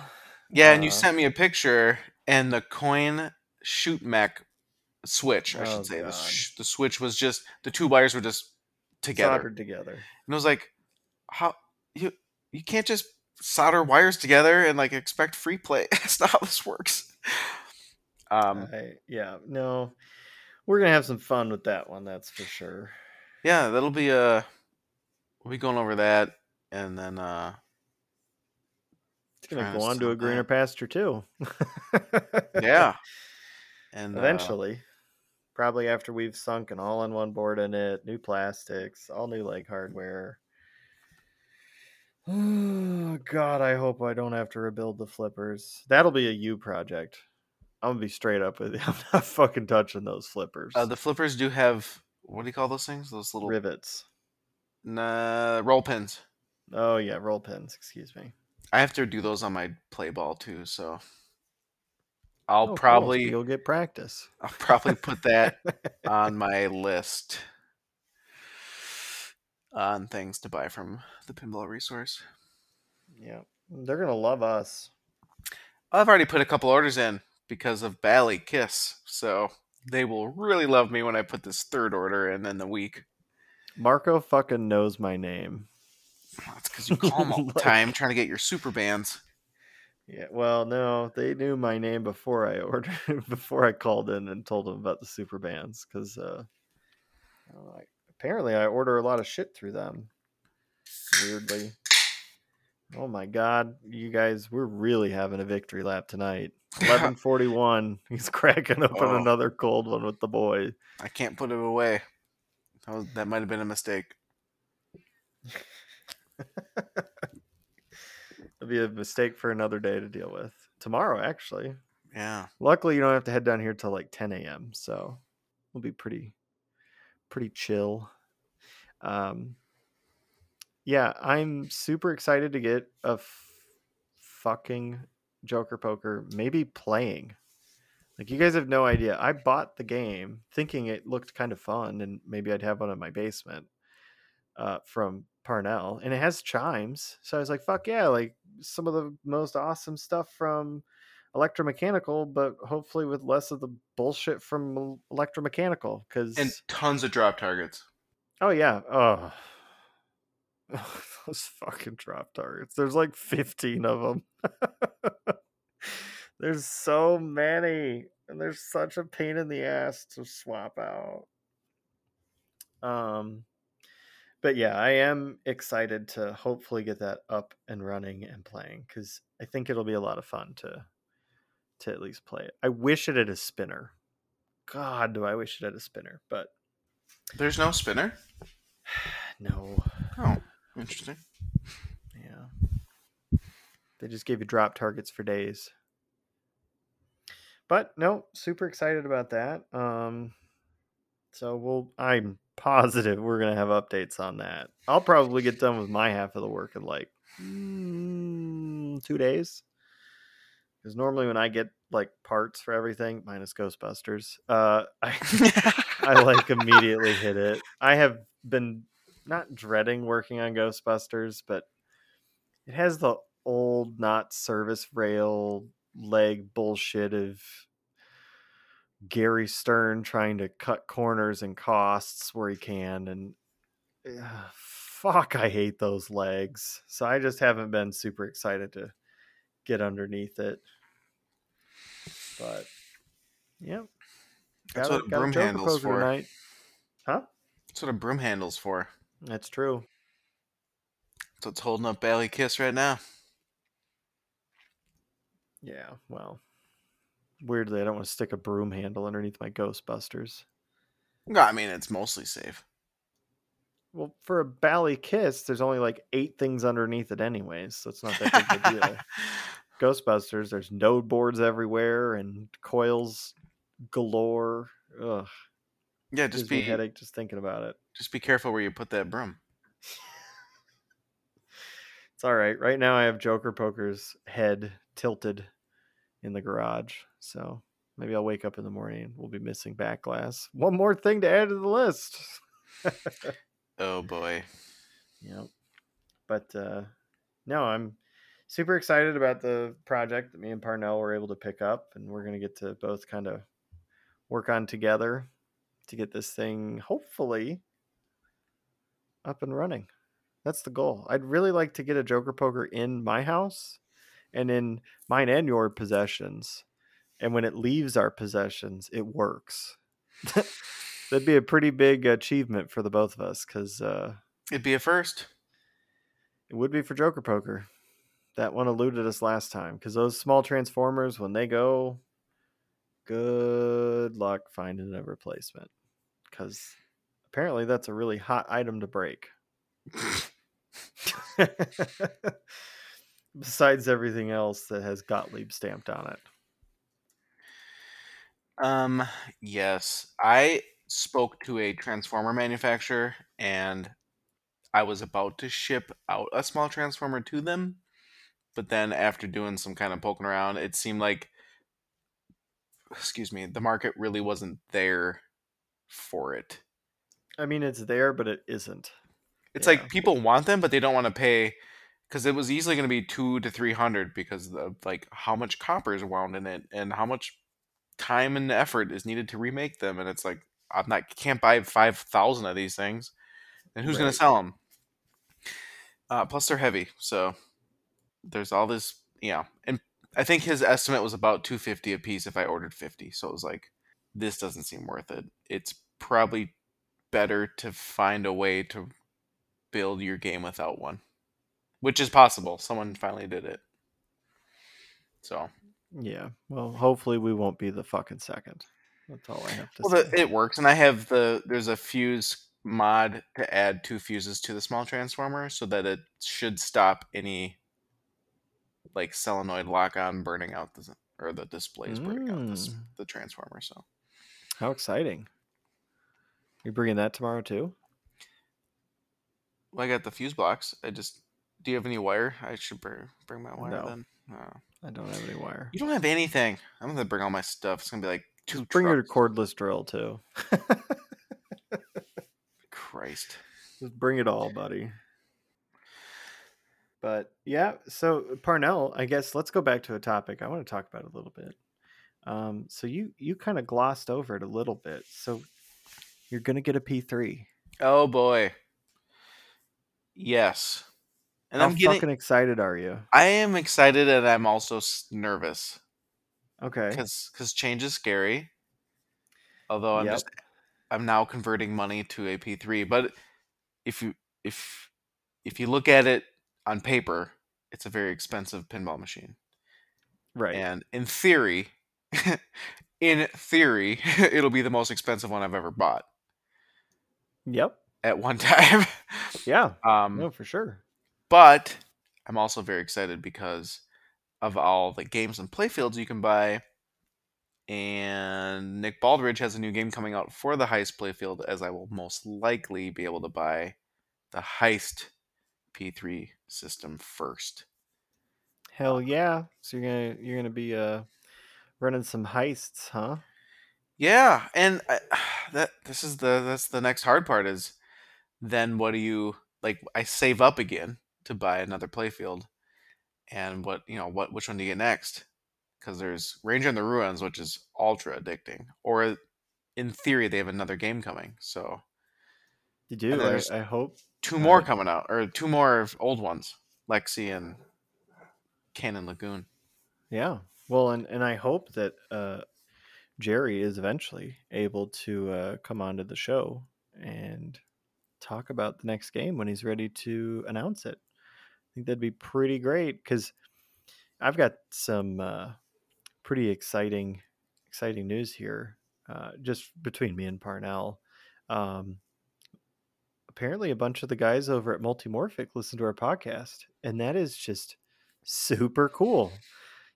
Yeah, and you Uh, sent me a picture, and the coin chute mech switch, I Oh, should say. The, sh- the switch was just the two wires were just together, Soldered together. and I was like, "How you you can't just solder wires together and like expect free play? That's not how this works." Um, I, yeah, no. We're to have some fun with that one, that's for sure. yeah, that'll be uh we'll be going over that, and then uh, It's gonna go on to a greener that. pasture, too. yeah, and uh, Eventually. Probably after we've sunk an all in one board in it, new plastics, all new leg hardware. Oh, God, I hope I don't have to rebuild the flippers. That'll be a you project. I'm going to be straight up with you. I'm not fucking touching those flippers. uh, the flippers do have what do you call those things? Those little Rivets. nah, roll pins. Oh, yeah, roll pins. Excuse me. I have to do those on my play ball too, so I'll Oh, cool. So probably You'll get practice. I'll probably put that on my list on things to buy from the pinball resource. Yeah. They're to love us. I've already put a couple orders in because of Bally Kiss, so they will really love me when I put this third order in in the week. Marco fucking knows my name. That's because you call them all the time trying to get your super bands. Yeah, well, no, they knew my name before I ordered, before I called in and told them about the super bands, because uh, I- apparently I order a lot of shit through them. Weirdly. Oh my god, you guys, we're really having a victory lap tonight. Eleven forty one. He's cracking open Oh. another cold one with the boy. I can't put it away. That, was, that might have been a mistake. It'll be a mistake for another day to deal with. Tomorrow, actually. Yeah. Luckily, you don't have to head down here till like 10 a.m. So we'll be pretty, pretty chill. Um, yeah, I'm super excited to get a f- fucking Joker Poker, maybe playing. Like, you guys have no idea. I bought the game thinking it looked kind of fun and maybe I'd have one in my basement. uh, from Parnell, and it has chimes. So I was like, "Fuck yeah!" Like some of the most awesome stuff from electromechanical, but hopefully with less of the bullshit from electromechanical. Because and tons of drop targets. oh yeah, oh those fucking drop targets. There's like 15 of them. There's so many, and there's such a pain in the ass to swap out. Um, but yeah, I am excited to hopefully get that up and running and playing because I think it'll be a lot of fun to to at least play it. I wish it had a spinner. God, do I wish it had a spinner, but There's no spinner. no. Oh, interesting. Yeah. They just gave you drop targets for days. But no, super excited about that. Um so we'll I'm positive we're gonna have updates on that. I'll probably get done with my half of the work in like mm, two days. Because normally when I get like parts for everything, minus Ghostbusters, uh I I like immediately hit it. I have been not dreading working on Ghostbusters, but it has the old not service rail leg bullshit of Gary Stern trying to cut corners and costs where he can and uh, fuck I hate those legs. So I just haven't been super excited to get underneath it. But yeah. That's Got what a got broom handle's for. tonight. Huh? That's what a broom handle's for. That's true. That's what's holding up Bally Kiss right now. Yeah, well, weirdly, I don't want to stick a broom handle underneath my Ghostbusters. No, I mean it's mostly safe. Well, for a Bally Kiss, there's only like eight things underneath it, anyways, so it's not that big of a deal. Ghostbusters, there's node boards everywhere and coils galore. Ugh, yeah, just be headache just thinking about it. just be careful where you put that broom. It's all right. Right now, I have Joker Poker's head tilted in the garage, so maybe I'll wake up in the morning and we'll be missing back glass. One more thing to add to the list. Oh boy. Yep. But uh no, I'm super excited about the project that me and Parnell were able to pick up and we're gonna get to both kind of work on together to get this thing hopefully up and running. That's the goal. I'd really like to get a Joker poker in my house and in mine and your possessions. And when it leaves our possessions, it works. That'd be a pretty big achievement for the both of us because uh, It'd be a first. it would be for Joker Poker. That one eluded us last time because those small transformers, when they go, good luck finding a replacement. Because apparently that's a really hot item to break. Besides everything else that has Gottlieb stamped on it. Um, yes. I spoke to a transformer manufacturer and I was about to ship out a small transformer to them, but then after doing some kind of poking around, it seemed like excuse me, the market really wasn't there for it. I mean, it's there, but it isn't. It's Yeah. like people want them, but they don't want to pay because it was easily going to be two to three hundred because of like how much copper is wound in it and how much time and effort is needed to remake them. And it's like I'm not can't buy five thousand of these things, and who's going to sell them? Uh, plus they're heavy, so there's all this, yeah. And I think his estimate was about two fifty a piece if I ordered fifty. So it was like this doesn't seem worth it. It's probably better to find a way to build your game without one, which is possible. Someone finally did it. So, Yeah. Well, hopefully we won't be the fucking second. That's all I have to well, say. the, it works, and I have the there's a fuse mod to add two fuses to the small transformer so that it should stop any like solenoid lock on burning out the or the displays burning out the, Mm. the transformer. So How exciting. You bringing that tomorrow too? well, I got the fuse blocks. I just do you have any wire? I should bring bring my wire No. then. Oh. I don't have any wire. You don't have anything. I'm gonna bring all my stuff. It's gonna be like two Bring your trucks. cordless drill too. Christ. Just bring it all, buddy. But yeah, so Parnell, I guess let's go back to a topic I want to talk about a little bit. Um, so you you kind of glossed over it a little bit. So you're gonna get a P3. Oh boy. Yes. And How I'm getting fucking excited are you? I am excited and I'm also nervous Okay. cuz cuz change is scary. Although I'm Yep. just I'm now converting money to a P3, but if you if if you look at it on paper, it's a very expensive pinball machine. Right. And in theory, in theory, it'll be the most expensive one I've ever bought Yep. at one time. Yeah. um, No, for sure. but I'm also very excited because of all the games and playfields you can buy. And Nick Baldridge has a new game coming out for the Heist playfield, as I will most likely be able to buy the Heist P3 system first. Hell yeah. So you're gonna you're gonna be uh running some heists, huh? Yeah, and I, that this is the that's the next hard part is then what do you like? I save up again to buy another playfield, and what you know what which one do you get next? Because there's Ranger in the Ruins, which is ultra addicting, or in theory they have another game coming. So You do. I, I hope. two more Uh, coming out, or two more old ones, Lexy and Cannon Lagoon. Yeah. Well, and and I hope that uh Gerry is eventually able to uh, come onto the show and talk about the next game when he's ready to announce it. I think that'd be pretty great because I've got some uh, pretty exciting, exciting news here. Uh, just between me and Parnell, um, apparently a bunch of the guys over at Multimorphic listen to our podcast, and that is just super cool.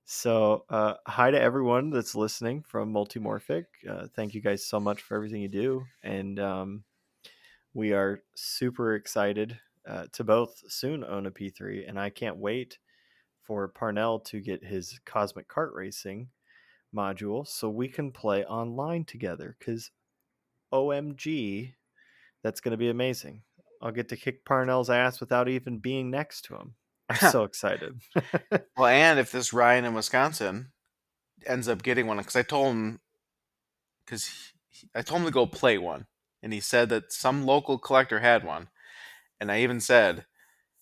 So, uh, hi to everyone that's listening from Multimorphic. Uh, thank you guys so much for everything you do. And um, we are super excited uh, to both soon own a P3. And I can't wait for Parnell to get his Cosmic Cart Racing module so we can play online together. Because OMG, that's going to be amazing. I'll get to kick Parnell's ass without even being next to him. I'm so excited. Well, and if this Ryan in Wisconsin ends up getting one, because I told him, because I told him to go play one, and he said that some local collector had one, and I even said,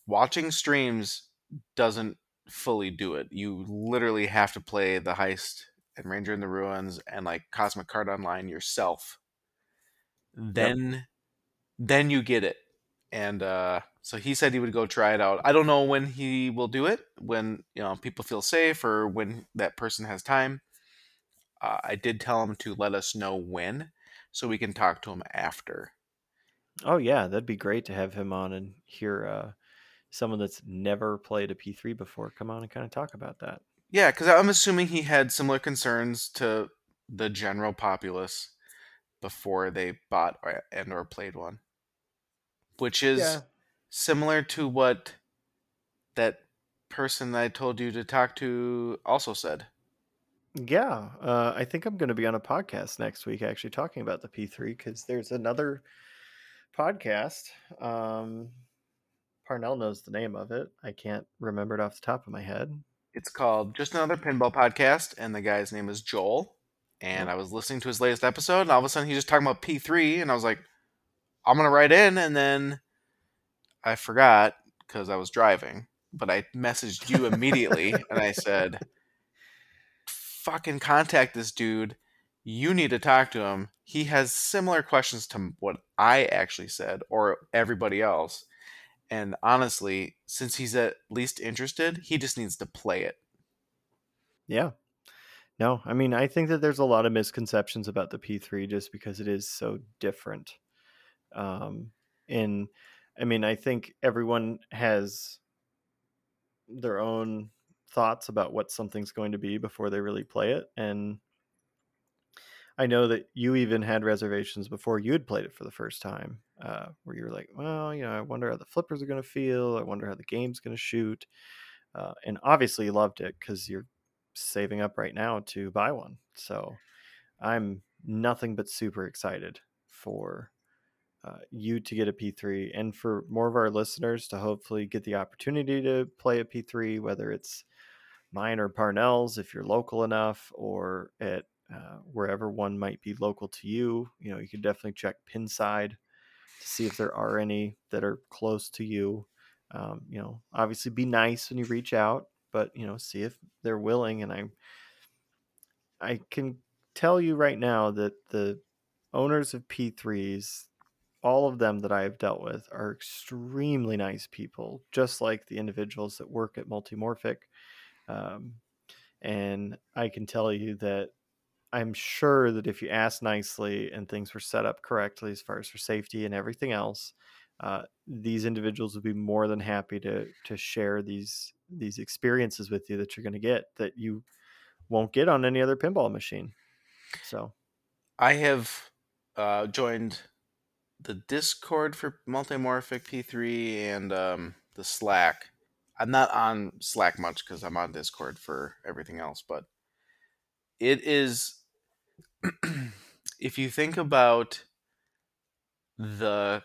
watching streams doesn't fully do it. You literally have to play the heist and Ranger in the Ruins and like Cosmic Cart Online yourself. Then, then you get it. And uh, so he said he would go try it out. I don't know when he will do it. When you know people feel safe or when that person has time. Uh, I did tell him to let us know when, so we can talk to him after. Oh yeah, that'd be great to have him on and hear uh, someone that's never played a P3 before come on and kind of talk about that. Yeah, because I'm assuming he had similar concerns to the general populace before they bought and or played one, which is Yeah. similar to what that person that I told you to talk to also said. Yeah, uh, I think I'm going to be on a podcast next week actually talking about the P3 because there's another podcast. Um, Parnell knows the name of it. I can't remember it off the top of my head. It's called Just Another Pinball Podcast, and the guy's name is Joel. And I was listening to his latest episode, and all of a sudden he's just talking about P3, and I was like, I'm gonna write in, and then I forgot because I was driving. But I messaged you immediately, and I said, "Fucking contact this dude. You need to talk to him. He has similar questions to what I actually said, or everybody else." And honestly, since he's at least interested, he just needs to play it. Yeah. No, I mean, I think that there's a lot of misconceptions about the P3 just because it is so different. Um, and I mean, I think everyone has their own thoughts about what something's going to be before they really play it. And I know that you even had reservations before you had played it for the first time, uh, where you were like, well, you know, I wonder how the flippers are going to feel. I wonder how the game's going to shoot. Uh, and obviously, you loved it because you're saving up right now to buy one. So I'm nothing but super excited for uh, you to get a P3 and for more of our listeners to hopefully get the opportunity to play a P3, whether it's mine or Parnell's if you're local enough or at uh, wherever one might be local to you. You know, you can definitely check Pinside to see if there are any that are close to you. Um, you know, obviously be nice when you reach out, but you know, see if they're willing. And I, I can tell you right now that the owners of P3s, all of them that I have dealt with, are extremely nice people, just like the individuals that work at Multimorphic. Um, and I can tell you that I'm sure that if you ask nicely and things were set up correctly as far as for safety and everything else, uh, these individuals would be more than happy to to share these these experiences with you that you're going to get that you won't get on any other pinball machine. So, I have uh, joined the Discord for Multimorphic P3 and um, the Slack. I'm not on Slack much because I'm on Discord for everything else, but it is. if you think about the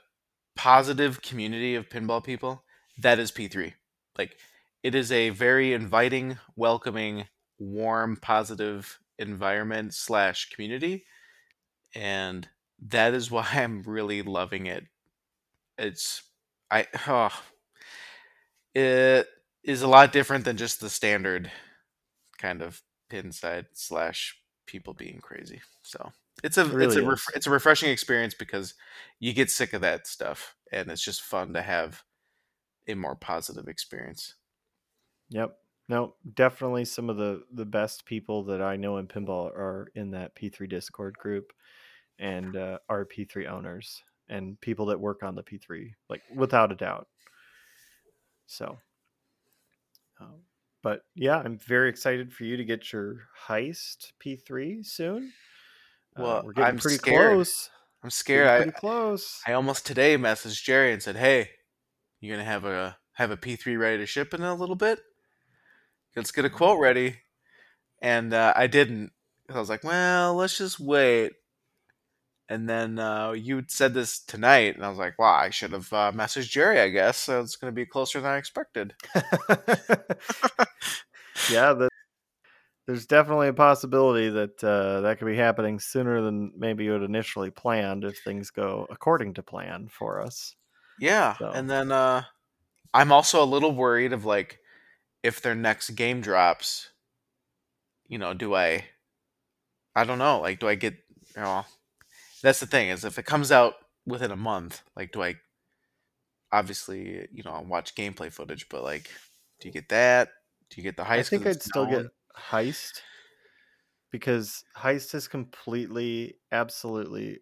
positive community of pinball people, that is P3. Like, it is a very inviting, welcoming, warm, positive environment slash community, and that is why I'm really loving it. It's I oh, it is a lot different than just the standard kind of Pinside slash people being crazy. So it's a It really it's a is. ref- it's a refreshing experience because you get sick of that stuff, and it's just fun to have a more positive experience. Yep. No, definitely some of the the best people that I know in pinball are in that P3 Discord group and uh, are P3 owners and people that work on the P3, like without a doubt. So, um, but yeah, I'm very excited for you to get your heist P3 soon. Uh, Well, we're getting I'm pretty scared. close. I'm Getting scared. I, pretty close. I almost today messaged Gerry and said, "Hey, you gonna have a have a P three ready to ship in a little bit? Let's get a quote ready." And uh, I didn't. I was like, "Well, let's just wait." And then uh, you said this tonight, and I was like, "Wow, I should have uh, messaged Gerry. I guess so it's gonna be closer than I expected." yeah, that, there's definitely a possibility that uh, that could be happening sooner than maybe you had initially planned if things go according to plan for us. Yeah, So- and then uh, I'm also a little worried of like if their next game drops. You know, do I? I don't know. Like, do I get? You know, that's the thing is if it comes out within a month, like, do I? Obviously, you know, I'll watch gameplay footage, but like, do you get that? Do you get the heist? I think I'd still get? Heist because Heist has completely, absolutely,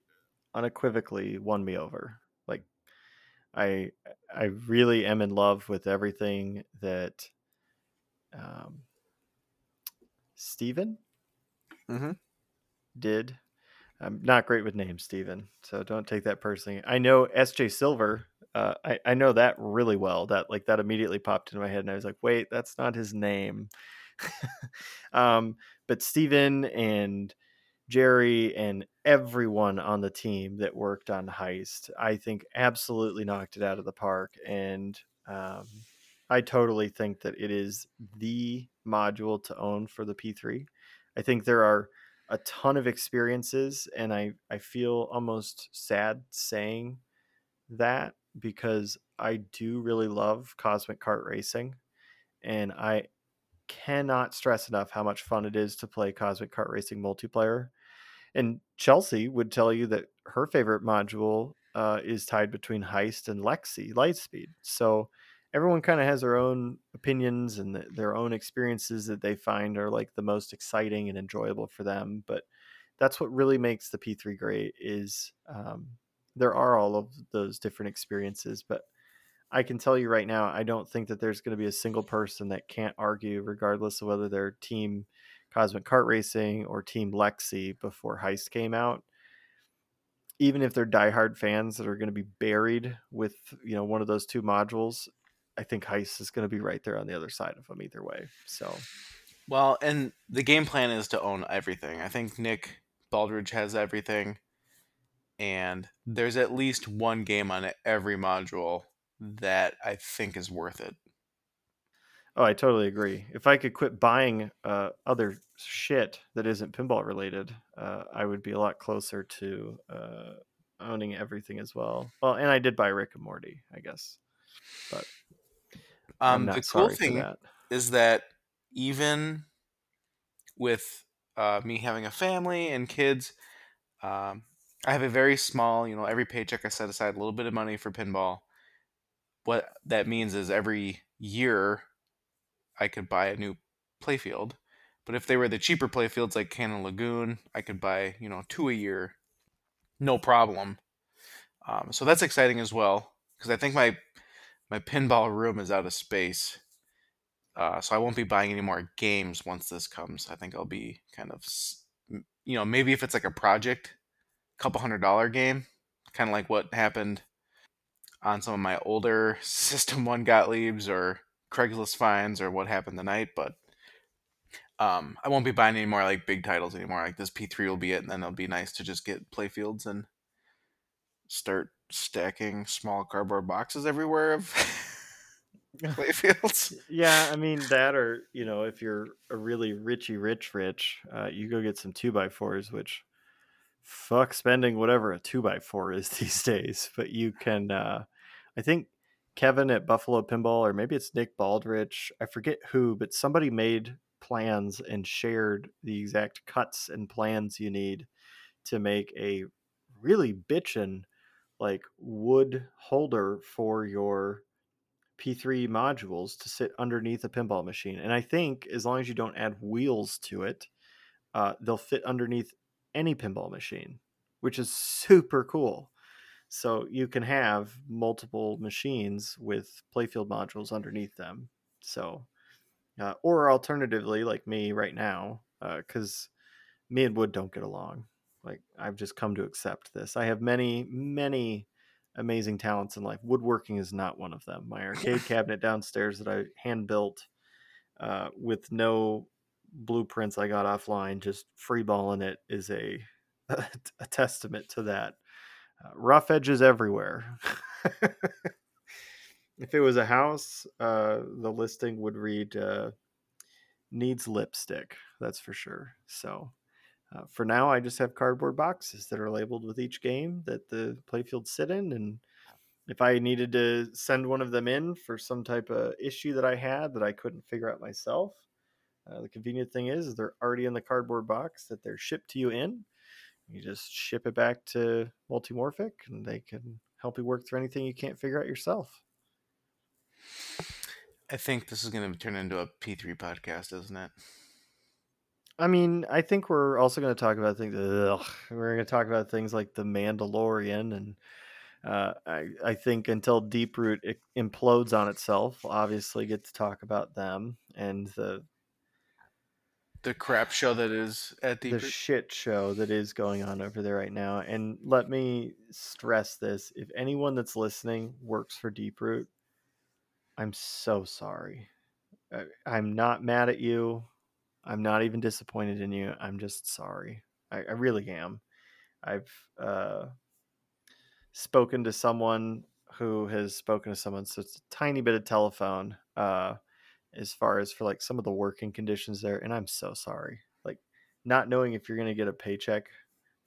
unequivocally won me over. Like, I I really am in love with everything that um, Steven Mhm. did. I'm not great with names, Steven, so don't take that personally. I know SJ Silver. Uh, I, I know that really well. That like that immediately popped into my head, and I was like, "Wait, that's not his name." um, but Steven and Gerry and everyone on the team that worked on Heist, I think absolutely knocked it out of the park. And um, I totally think that it is the module to own for the P3. I think there are a ton of experiences, and I, I feel almost sad saying that because I do really love Cosmic Cart Racing. And I cannot stress enough how much fun it is to play Cosmic Cart Racing multiplayer. And Chelsea would tell you that her favorite module uh, is tied between Heist and Lexy Lightspeed. So everyone kind of has their own opinions and th- their own experiences that they find are like the most exciting and enjoyable for them. But that's what really makes the P3 great is um, there are all of those different experiences, but I can tell you right now, I don't think that there's going to be a single person that can't argue, regardless of whether they're team Cosmic Cart Racing or Team Lexy before Heist came out. Even if they're diehard fans that are going to be buried with you know one of those two modules, I think Heist is going to be right there on the other side of them either way. So Well, and the game plan is to own everything. I think Nick Baldridge has everything, and there's at least one game on every module that I think is worth it. Oh, I totally agree. If I could quit buying uh, other shit that isn't pinball related, uh, I would be a lot closer to uh, owning everything as well. Well, and I did buy Rick and Morty, I guess, but um, the cool thing that. is that even with uh, me having a family and kids, um, I have a very small, you know, every paycheck I set aside a little bit of money for pinball. What that means is every year I could buy a new playfield. But if they were the cheaper playfields like Cannon Lagoon, I could buy, you know, two a year, no problem. Um, so that's exciting as well because I think my my pinball room is out of space. Uh, so I won't be buying any more games once this comes. I think I'll be kind of, you know, maybe if it's like a project, couple hundred dollar game, kind of like what happened on some of my older System One Gottliebs or Craigslist finds or what happened tonight, but um, I won't be buying any more like big titles anymore. Like this P3 will be it, and then it'll be nice to just get playfields and start stacking small cardboard boxes everywhere of playfields. Yeah, I mean that, or you know, if you're a really richy rich rich, uh, you go get some two by fours, which fuck spending whatever a two by four is these days. But you can, uh, I think Kevin at Buffalo Pinball, or maybe it's Nick Baldridge. I forget who, but somebody made plans and shared the exact cuts and plans you need to make a really bitchin' like wood holder for your P3 modules to sit underneath a pinball machine. And I think as long as you don't add wheels to it, uh, they'll fit underneath any pinball machine, which is super cool. So you can have multiple machines with playfield modules underneath them. So, uh, or alternatively, like me right now, because uh, me and wood don't get along. Like I've just come to accept this. I have many, many amazing talents in life. Woodworking is not one of them. My arcade cabinet downstairs that I hand built uh, with no blueprints I got offline, just freeballing it, is a a testament to that. Uh, rough edges everywhere. if it was a house, uh, the listing would read uh, needs lipstick. That's for sure. So uh, for now, I just have cardboard boxes that are labeled with each game that the playfields sit in. And if I needed to send one of them in for some type of issue that I had that I couldn't figure out myself, uh, the convenient thing is they're already in the cardboard box that they're shipped to you in. You just ship it back to Multimorphic and they can help you work through anything you can't figure out yourself. I think this is going to turn into a P3 podcast, isn't it? I mean, I think we're also going to talk about things. Ugh, we're going to talk about things like the Mandalorian, and uh, I, I think until Deeproot implodes on itself, we'll obviously get to talk about them and the the crap show that is at the shit show that is going on over there right now. And let me stress this: if anyone that's listening works for Deeproot, I'm so sorry. I'm not mad at you. I'm not even disappointed in you. I'm just sorry. I, I really am. I've uh, spoken to someone who has spoken to someone, so it's a tiny bit of telephone. Uh, as far as for like some of the working conditions there and i'm so sorry like not knowing if you're going to get a paycheck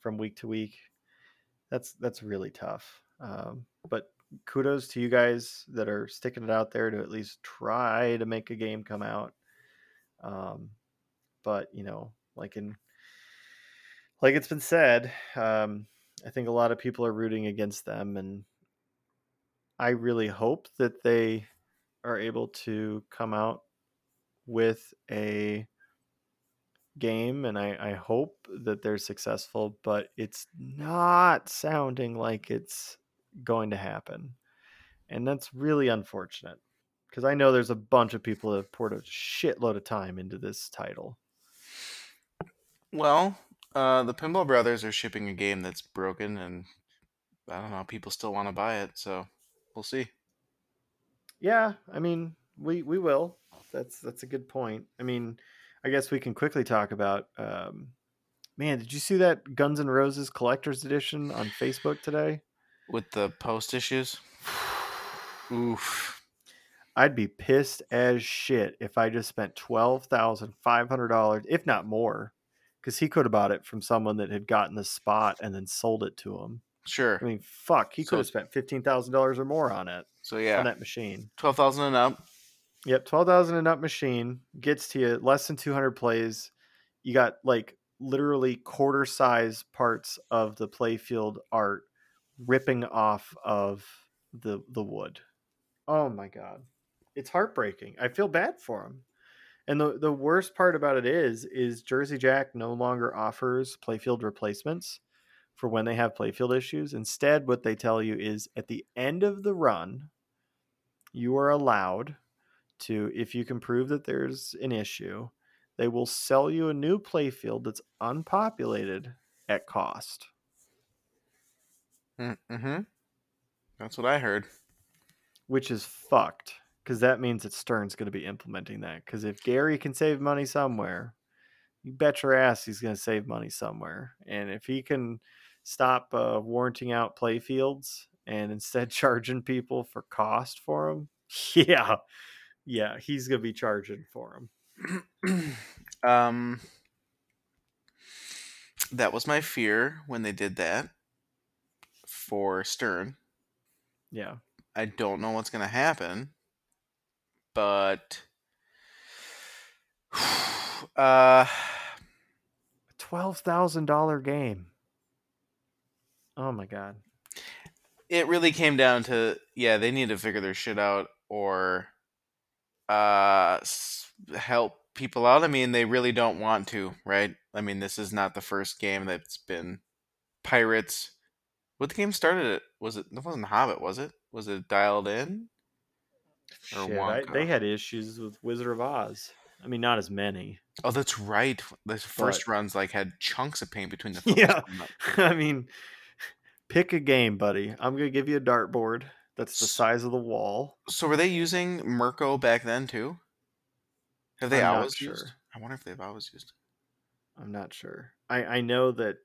from week to week that's that's really tough um, but kudos to you guys that are sticking it out there to at least try to make a game come out um, but you know like in like it's been said um, i think a lot of people are rooting against them and i really hope that they are able to come out with a game and I, I hope that they're successful, but it's not sounding like it's going to happen. And that's really unfortunate because I know there's a bunch of people that have poured a shitload of time into this title. Well, uh, the Pinball Brothers are shipping a game that's broken, and I don't know, people still want to buy it, so we'll see. Yeah, I mean, we we will. That's that's a good point. I mean, I guess we can quickly talk about um, Man, did you see that Guns N' Roses collector's edition on Facebook today? with the post issues. Oof. I'd be pissed as shit if I just spent twelve thousand five hundred dollars, if not more, because he could have bought it from someone that had gotten the spot and then sold it to him. Sure. I mean, fuck, he So- could have spent fifteen thousand dollars or more on it So yeah, on that machine. twelve thousand and up. Yep, twelve thousand and up machine gets to you less than two hundred plays. You got like literally quarter size parts of the playfield art ripping off of the the wood. Oh my god, it's heartbreaking. I feel bad for him. And the the worst part about it is is Jersey Jack no longer offers playfield replacements for when they have playfield issues. Instead, what they tell you is at the end of the run, you are allowed to if you can prove that there's an issue, they will sell you a new playfield that's unpopulated at cost. Mm-hmm. That's what I heard. which is fucked because that means that Stern's going to be implementing that. Because if Gary can save money somewhere, you bet your ass he's going to save money somewhere. And if he can stop uh, warranting out playfields and instead charging people for cost for them, yeah, yeah, he's going to be charging for them. um, that was my fear when they did that for Stern. Yeah, I don't know what's gonna happen, but uh, twelve thousand dollar game. Oh my god. it really came down to yeah, they need to figure their shit out or uh help people out. I mean, they really don't want to, right? I mean, this is not the first game that's been pirates. What the game started it? Was it? That wasn't Hobbit, was it? Was it dialed in? Shit, I, they had issues with Wizard of Oz. I mean, not as many. Oh, that's right. The first But- runs like had chunks of paint between the Yeah. I mean, pick a game, buddy. I'm gonna give you a dartboard that's the size of the wall. So were they using Mirko back then too? Have they I'm always sure. used? I wonder if they've always used. I'm not sure. I I know that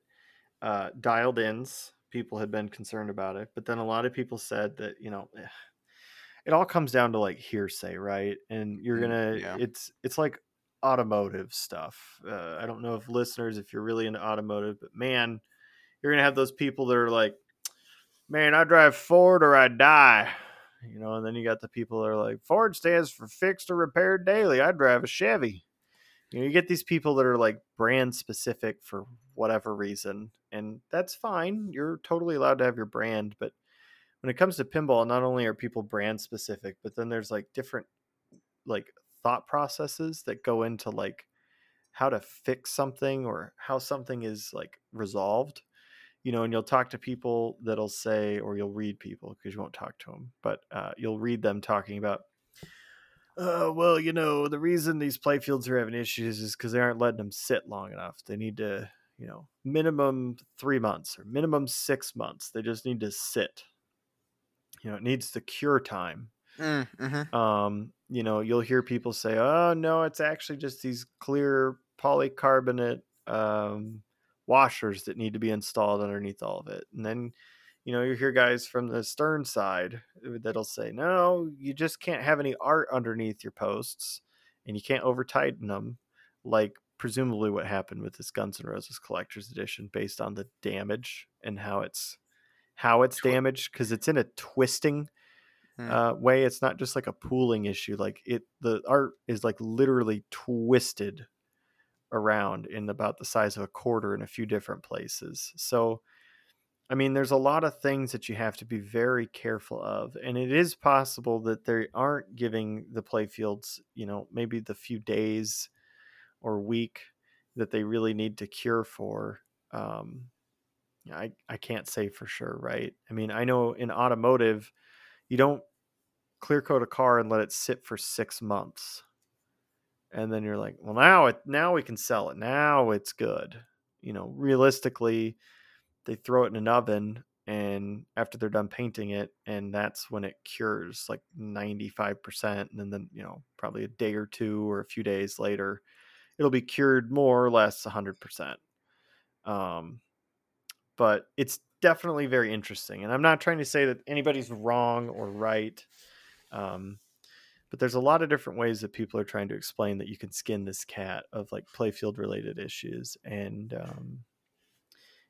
uh, dialed ins people had been concerned about it, but then a lot of people said that you know. eh, It all comes down to like hearsay, right? And you're Mm, gonna yeah. it's it's like automotive stuff. Uh, I don't know if listeners, if you're really into automotive, but man, you're gonna have those people that are like, man, I drive Ford or I die. You know, and then you got the people that are like, Ford stands for fixed or repaired daily. I drive a Chevy. You know, you get these people that are like brand specific for whatever reason, and that's fine. You're totally allowed to have your brand, but when it comes to pinball, not only are people brand specific, but then there's like different like thought processes that go into like how to fix something or how something is like resolved you know and you'll talk to people that'll say or you'll read people because you won't talk to them but uh, you'll read them talking about uh, well you know the reason these playfields are having issues is because they aren't letting them sit long enough. They need to you know minimum three months or minimum six months. They just need to sit you know it needs the cure time Mm, hmm um, you know, you'll hear people say, "Oh no, it's actually just these clear polycarbonate um, washers that need to be installed underneath all of it." And then, you know, you hear guys from the stern side uh, that'll say, "No, you just can't have any art underneath your posts, and you can't over tighten them." Like presumably what happened with this Guns N' Roses collector's edition, based on the damage and how it's how it's damaged because it's in a twisting Hmm. uh, way. It's not just like a pooling issue. Like it, the art is like literally twisted around in about the size of a quarter in a few different places. So, I mean, there's a lot of things that you have to be very careful of, and it is possible that they aren't giving the playfields, you know, maybe the few days or week that they really need to cure for. Um, I I can't say for sure, right? I mean, I know in automotive, you don't clear coat a car and let it sit for six months. And then you're like well now it now we can sell it. Now it's good. You know realistically they throw it in an oven and after they're done painting it and that's when it cures like 95% and then, then you know probably a day or two or a few days later it'll be cured more or less 100% Um, but it's definitely very interesting, and I'm not trying to say that anybody's wrong or right. Um, but there's a lot of different ways that people are trying to explain that you can skin this cat of like playfield related issues and um,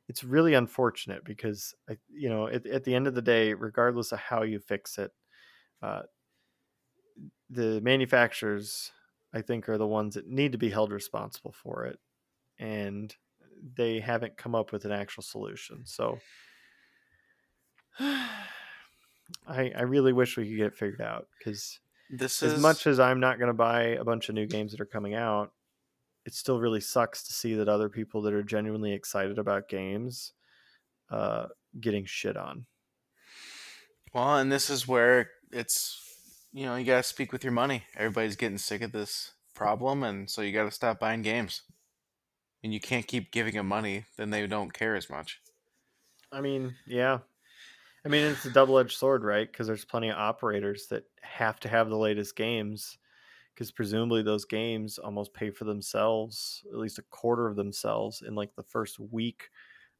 it's really unfortunate because I, you know at, at, the end of the day regardless of how you fix it uh, the manufacturers i think are the ones that need to be held responsible for it and they haven't come up with an actual solution so I, I really wish we could get it figured out because this as is much as I'm not going to buy a bunch of new games that are coming out, it still really sucks to see that other people that are genuinely excited about games uh, getting shit on. Well, and this is where it's you know you got to speak with your money. Everybody's getting sick of this problem, and so you got to stop buying games. And you can't keep giving them money; then they don't care as much. I mean, yeah, I mean, it's a double edged sword, right? Because there's plenty of operators that have to have the latest games because presumably those games almost pay for themselves, at least a quarter of themselves in like the first week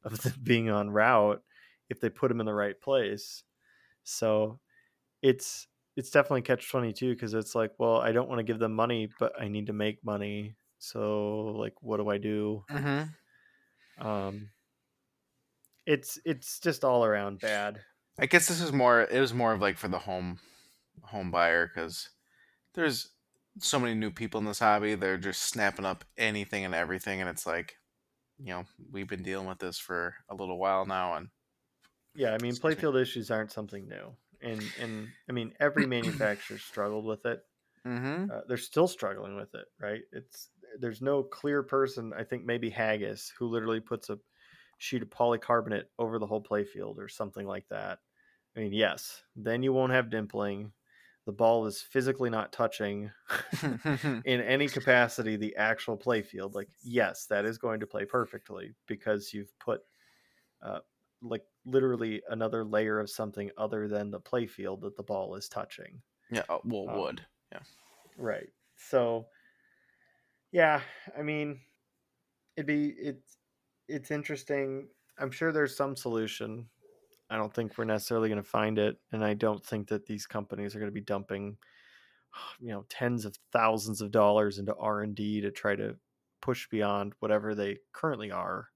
of being on route if they put them in the right place. So it's it's definitely catch 22 because it's like, well, I don't want to give them money, but I need to make money. So like, what do I do? Mm-hmm. Um, it's it's just all around bad. I guess this is more. It was more of like for the home home buyer because there's so many new people in this hobby. They're just snapping up anything and everything, and it's like, you know, we've been dealing with this for a little while now, and yeah, I mean, playfield issues aren't something new, and and I mean, every manufacturer struggled with it. Mm-hmm. Uh, they're still struggling with it, right? It's there's no clear person. I think maybe Haggis who literally puts a sheet of polycarbonate over the whole playfield or something like that. I mean, yes, then you won't have dimpling. The ball is physically not touching in any capacity the actual playfield. Like, yes, that is going to play perfectly because you've put uh, like literally another layer of something other than the playfield that the ball is touching. Yeah, uh, well, um, wood. Yeah. Right. So, yeah, I mean, it'd be it's it's interesting. I'm sure there's some solution. I don't think we're necessarily going to find it, and I don't think that these companies are going to be dumping, you know, tens of thousands of dollars into R and D to try to push beyond whatever they currently are.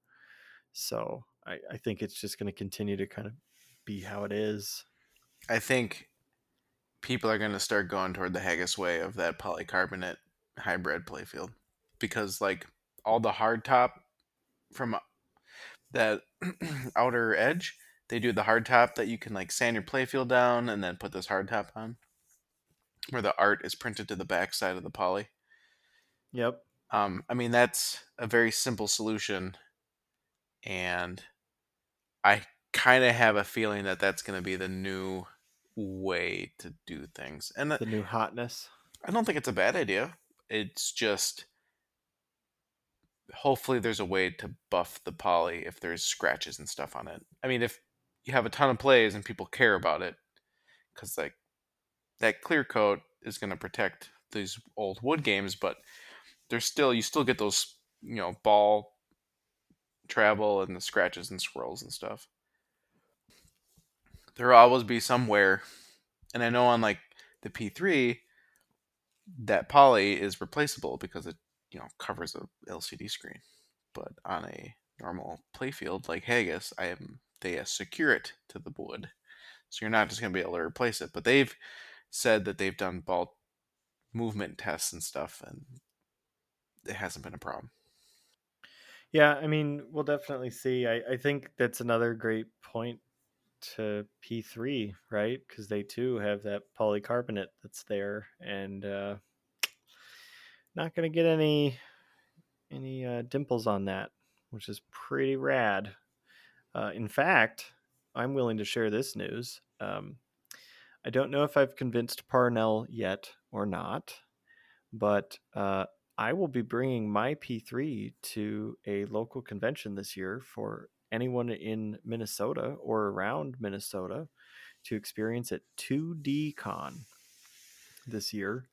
So I, I think it's just going to continue to kind of be how it is. I think people are going to start going toward the Haggis way of that polycarbonate hybrid playfield because like all the hard top from that outer edge, they do the hard top that you can like sand your playfield down and then put this hard top on, where the art is printed to the back side of the poly. Yep. Um, I mean that's a very simple solution, and I kind of have a feeling that that's going to be the new way to do things, and the new hotness. I don't think it's a bad idea. It's just hopefully there's a way to buff the poly if there's scratches and stuff on it. I mean, if you have a ton of plays and people care about it, because like that clear coat is going to protect these old wood games, but there's still you still get those you know ball travel and the scratches and swirls and stuff. There'll always be somewhere, and I know on like the P3, that poly is replaceable because it you know covers a LCD screen. But on a normal playfield like Haggis, I am they uh, secure it to the wood, so you're not just going to be able to replace it. But they've said that they've done ball movement tests and stuff, and it hasn't been a problem. Yeah, I mean, we'll definitely see. I, I think that's another great point to P3, right? Because they too have that polycarbonate that's there, and uh, not going to get any any uh, dimples on that, which is pretty rad. Uh, in fact, I'm willing to share this news. Um, I don't know if I've convinced Parnell yet or not, but uh, I will be bringing my P3 to a local convention this year for anyone in Minnesota or around Minnesota to experience at 2D Con this year.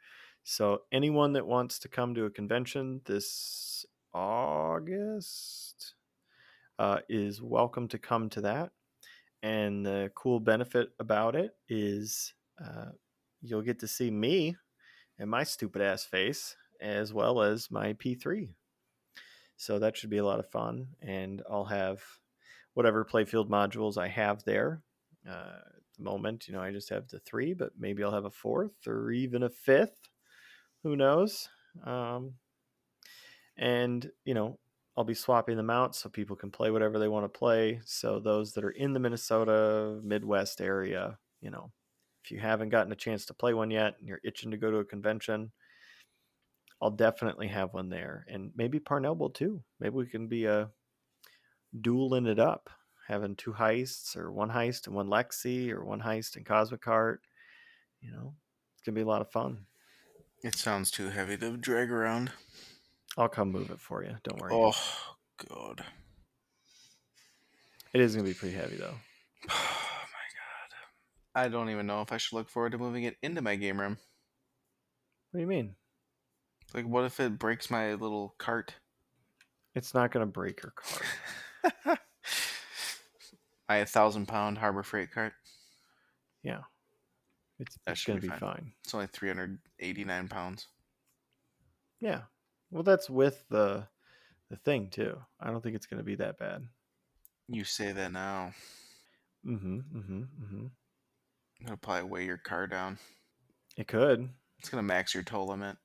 So anyone that wants to come to a convention this August, uh, is welcome to come to that. And the cool benefit about it is uh, you'll get to see me and my stupid ass face as well as my P3. So that should be a lot of fun. And I'll have whatever playfield modules I have there. Uh, at the moment, you know, I just have the three, but maybe I'll have a fourth or even a fifth. Who knows? Um, and, you know, I'll be swapping them out so people can play whatever they want to play. So those that are in the Minnesota Midwest area, you know, if you haven't gotten a chance to play one yet and you're itching to go to a convention, I'll definitely have one there. And maybe Parnell will too. Maybe we can be a uh, dueling it up, having two heists or one heist and one Lexy or one heist and Cosmic Cart. You know, it's gonna be a lot of fun. It sounds too heavy to drag around. I'll come move it for you. Don't worry. Oh, God. It is going to be pretty heavy, though. Oh, my God. I don't even know if I should look forward to moving it into my game room. What do you mean? Like, what if it breaks my little cart? It's not going to break your cart. my thousand pound Harbor Freight cart. Yeah. It's, it's going to be fine. fine. It's only 389 pounds. Yeah. Well, that's with the the thing too. I don't think it's going to be that bad. You say that now. Mm-hmm. Mm-hmm. Mm-hmm. It'll probably weigh your car down. It could. It's gonna max your tow limit.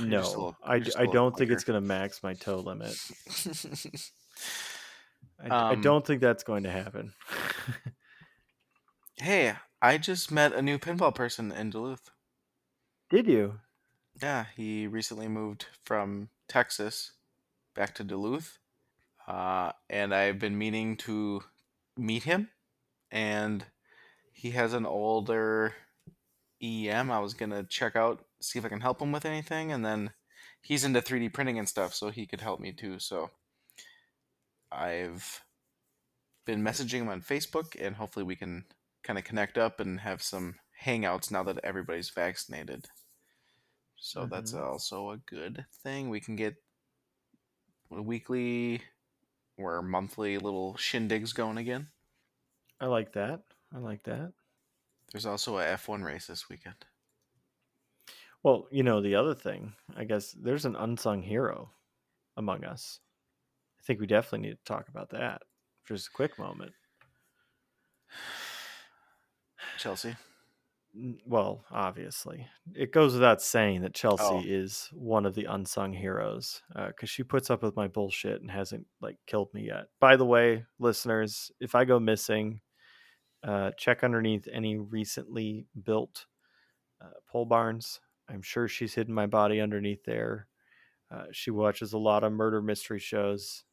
No, little, I, I don't think it's gonna max my tow limit. I, um, I don't think that's going to happen. hey, I just met a new pinball person in Duluth. Did you? Yeah, he recently moved from Texas back to Duluth. Uh, and I've been meaning to meet him. And he has an older EM. I was going to check out, see if I can help him with anything. And then he's into 3D printing and stuff, so he could help me too. So I've been messaging him on Facebook, and hopefully we can kind of connect up and have some hangouts now that everybody's vaccinated. So mm-hmm. that's also a good thing. We can get weekly or monthly little shindigs going again. I like that. I like that. There's also a F1 race this weekend. Well, you know, the other thing, I guess there's an unsung hero among us. I think we definitely need to talk about that for just a quick moment. Chelsea well, obviously, it goes without saying that Chelsea oh. is one of the unsung heroes because uh, she puts up with my bullshit and hasn't like killed me yet. By the way, listeners, if I go missing, uh, check underneath any recently built uh, pole barns. I'm sure she's hidden my body underneath there. Uh, she watches a lot of murder mystery shows.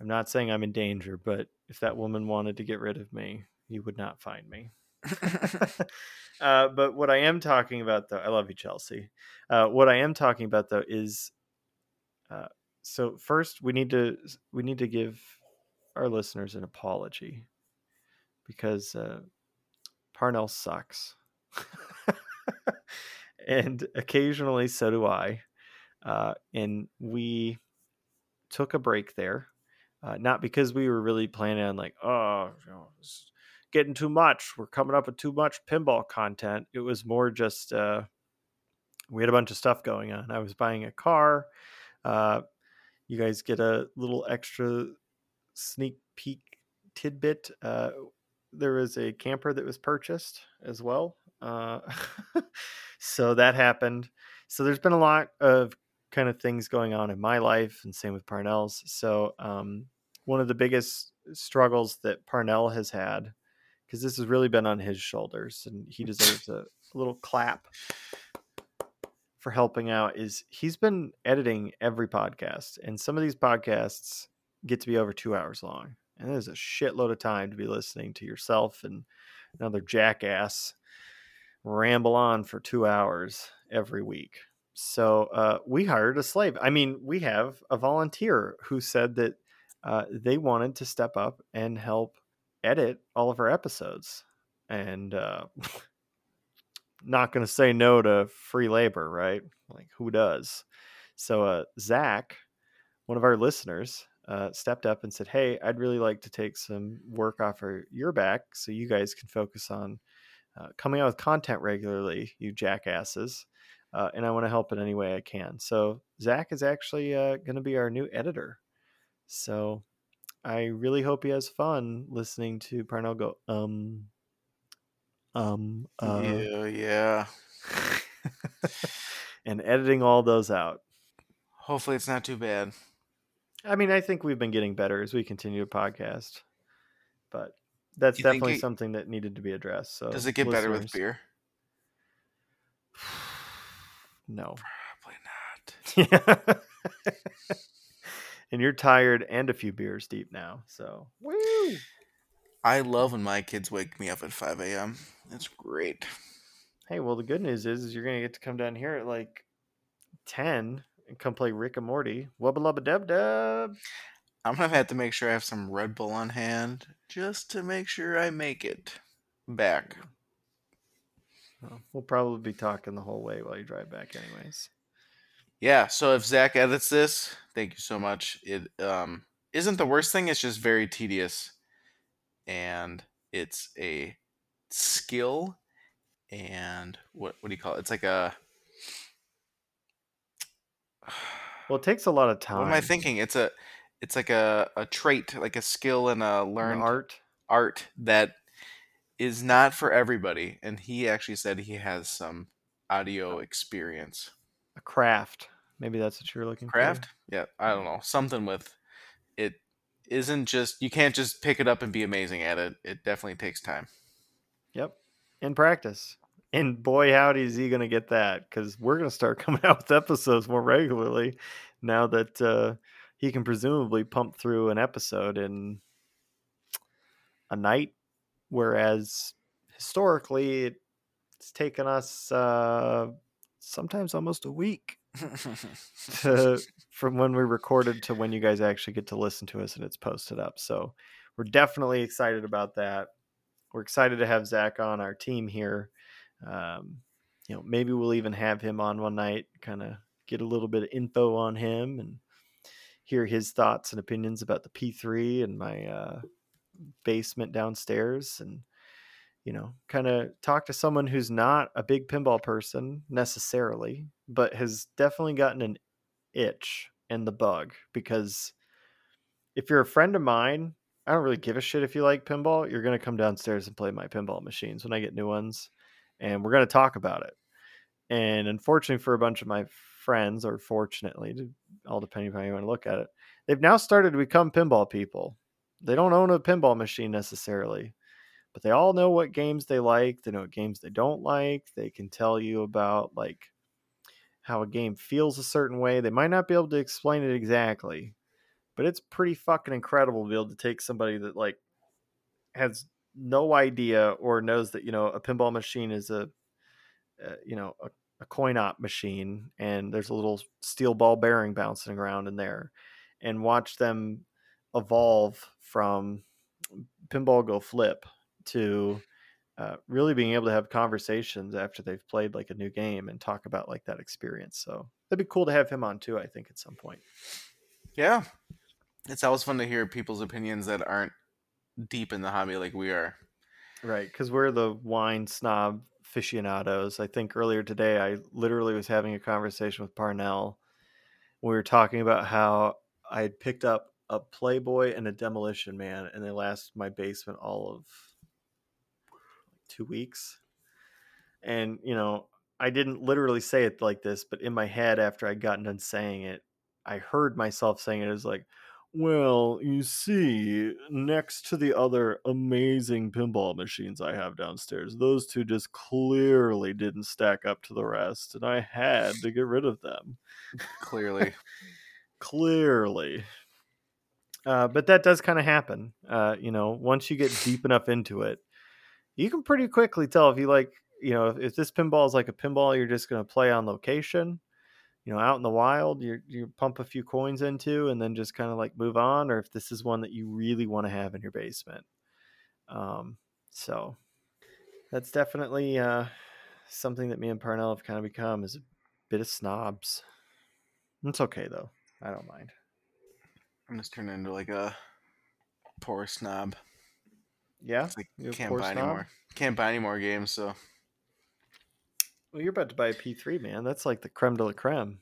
I'm not saying I'm in danger, but if that woman wanted to get rid of me, you would not find me. uh, but what I am talking about, though, I love you, Chelsea. Uh, what I am talking about, though, is uh, so first we need to we need to give our listeners an apology because uh, Parnell sucks, and occasionally so do I. Uh, and we took a break there, uh, not because we were really planning on like, oh, you know, getting too much. We're coming up with too much pinball content. It was more just uh, we had a bunch of stuff going on. I was buying a car. Uh, you guys get a little extra sneak peek tidbit. Uh, there was a camper that was purchased as well. Uh, so that happened. So there's been a lot of kind of things going on in my life, and same with Parnell's. So um, one of the biggest struggles that Parnell has had because this has really been on his shoulders and he deserves a, a little clap for helping out is he's been editing every podcast and some of these podcasts get to be over two hours long and there's a shitload of time to be listening to yourself and another jackass ramble on for two hours every week. So uh, we hired a slave. I mean we have a volunteer who said that uh, they wanted to step up and help edit all of our episodes and uh not going to say no to free labor right like who does so uh zach one of our listeners uh, stepped up and said, "Hey, I'd really like to take some work off of your back, so you guys can focus on uh, coming out with content regularly, you jackasses." Uh, and I want to help in any way I can. So Zach is actually uh, going to be our new editor. So I really hope he has fun listening to Parnell go, um, um, uh, yeah, yeah. and editing all those out. Hopefully, it's not too bad. I mean, I think we've been getting better as we continue to podcast, but that's You definitely it- something that needed to be addressed. So Does it get better with beer? No. Probably not. Yeah. And you're tired and a few beers deep now. So woo. I love when my kids wake me up at 5 a.m. It's great. Hey, well, the good news is, is you're gonna get to come down here at like ten and come play Rick and Morty. Wubba lubba dub dub. I'm gonna have to make sure I have some Red Bull on hand just to make sure I make it back. Well, We'll probably be talking the whole way while you drive back, anyways. Yeah, so if Zach edits this, thank you so much. It um isn't the worst thing, it's just very tedious. And it's a skill and what what do you call it? It's like a Well, it takes a lot of time. what am I thinking? It's a it's like a, a trait, like a skill and a An art. art that is not for everybody. And he actually said he has some audio experience. A craft. Maybe that's what you're looking Craft? for. Craft? Yeah, I don't know. Something with it isn't just you can't just pick it up and be amazing at it. It definitely takes time. Yep. In practice. And boy, howdy, is he going to get that because we're going to start coming out with episodes more regularly now that uh, he can presumably pump through an episode in a night. Whereas historically, it's taken us uh, sometimes almost a week to, from when we recorded to when you guys actually get to listen to us and it's posted up. So we're definitely excited about that. We're excited to have Zach on our team here. Um, you know, maybe we'll even have him on one night, kind of get a little bit of info on him and hear his thoughts and opinions about the P3 and my uh, basement downstairs and you know, kind of talk to someone who's not a big pinball person necessarily, but has definitely gotten an itch and the bug because if you're a friend of mine, I don't really give a shit if you like pinball. You're going to come downstairs and play my pinball machines when I get new ones, and we're going to talk about it. And unfortunately, for a bunch of my friends, or fortunately, all depending on how you want to look at it, they've now started to become pinball people. They don't own a pinball machine necessarily, but they all know what games they like. They know what games they don't like. They can tell you about like how a game feels a certain way. They might not be able to explain it exactly, but it's pretty fucking incredible to be able to take somebody that like has no idea or knows that you know a pinball machine is a uh, you know a, a coin op machine and there's a little steel ball bearing bouncing around in there and watch them evolve from pinball go flip to uh, really being able to have conversations after they've played like a new game and talk about like that experience so that'd be cool to have him on too i think at some point Yeah. It's always fun to hear people's opinions that aren't deep in the hobby like we are. Right, because we're the wine snob aficionados. I think earlier today I literally was having a conversation with Parnell. We were talking about how I had picked up a Playboy and a Demolition Man, and they last my basement all of two weeks. And you know, I didn't literally say it like this, but in my head, after I'd gotten done saying it, I heard myself saying it as like, well, you see, next to the other amazing pinball machines I have downstairs, those two just clearly didn't stack up to the rest, and I had to get rid of them. Clearly. Clearly. Uh, but that does kind of happen. Uh, you know, once you get deep enough into it, you can pretty quickly tell if you like, you know, if, if this pinball is like a pinball you're just going to play on location, you know, out in the wild, you you pump a few coins into and then just kind of like move on, or if this is one that you really want to have in your basement. Um, so that's definitely uh, something that me and Parnell have kind of become is a bit of snobs. It's okay though. I don't mind. I'm just turning into like a poor snob. Yeah. Like You can't buy snob? anymore. Can't buy any more games, so Well, you're about to buy a P3, man. That's like the creme de la creme.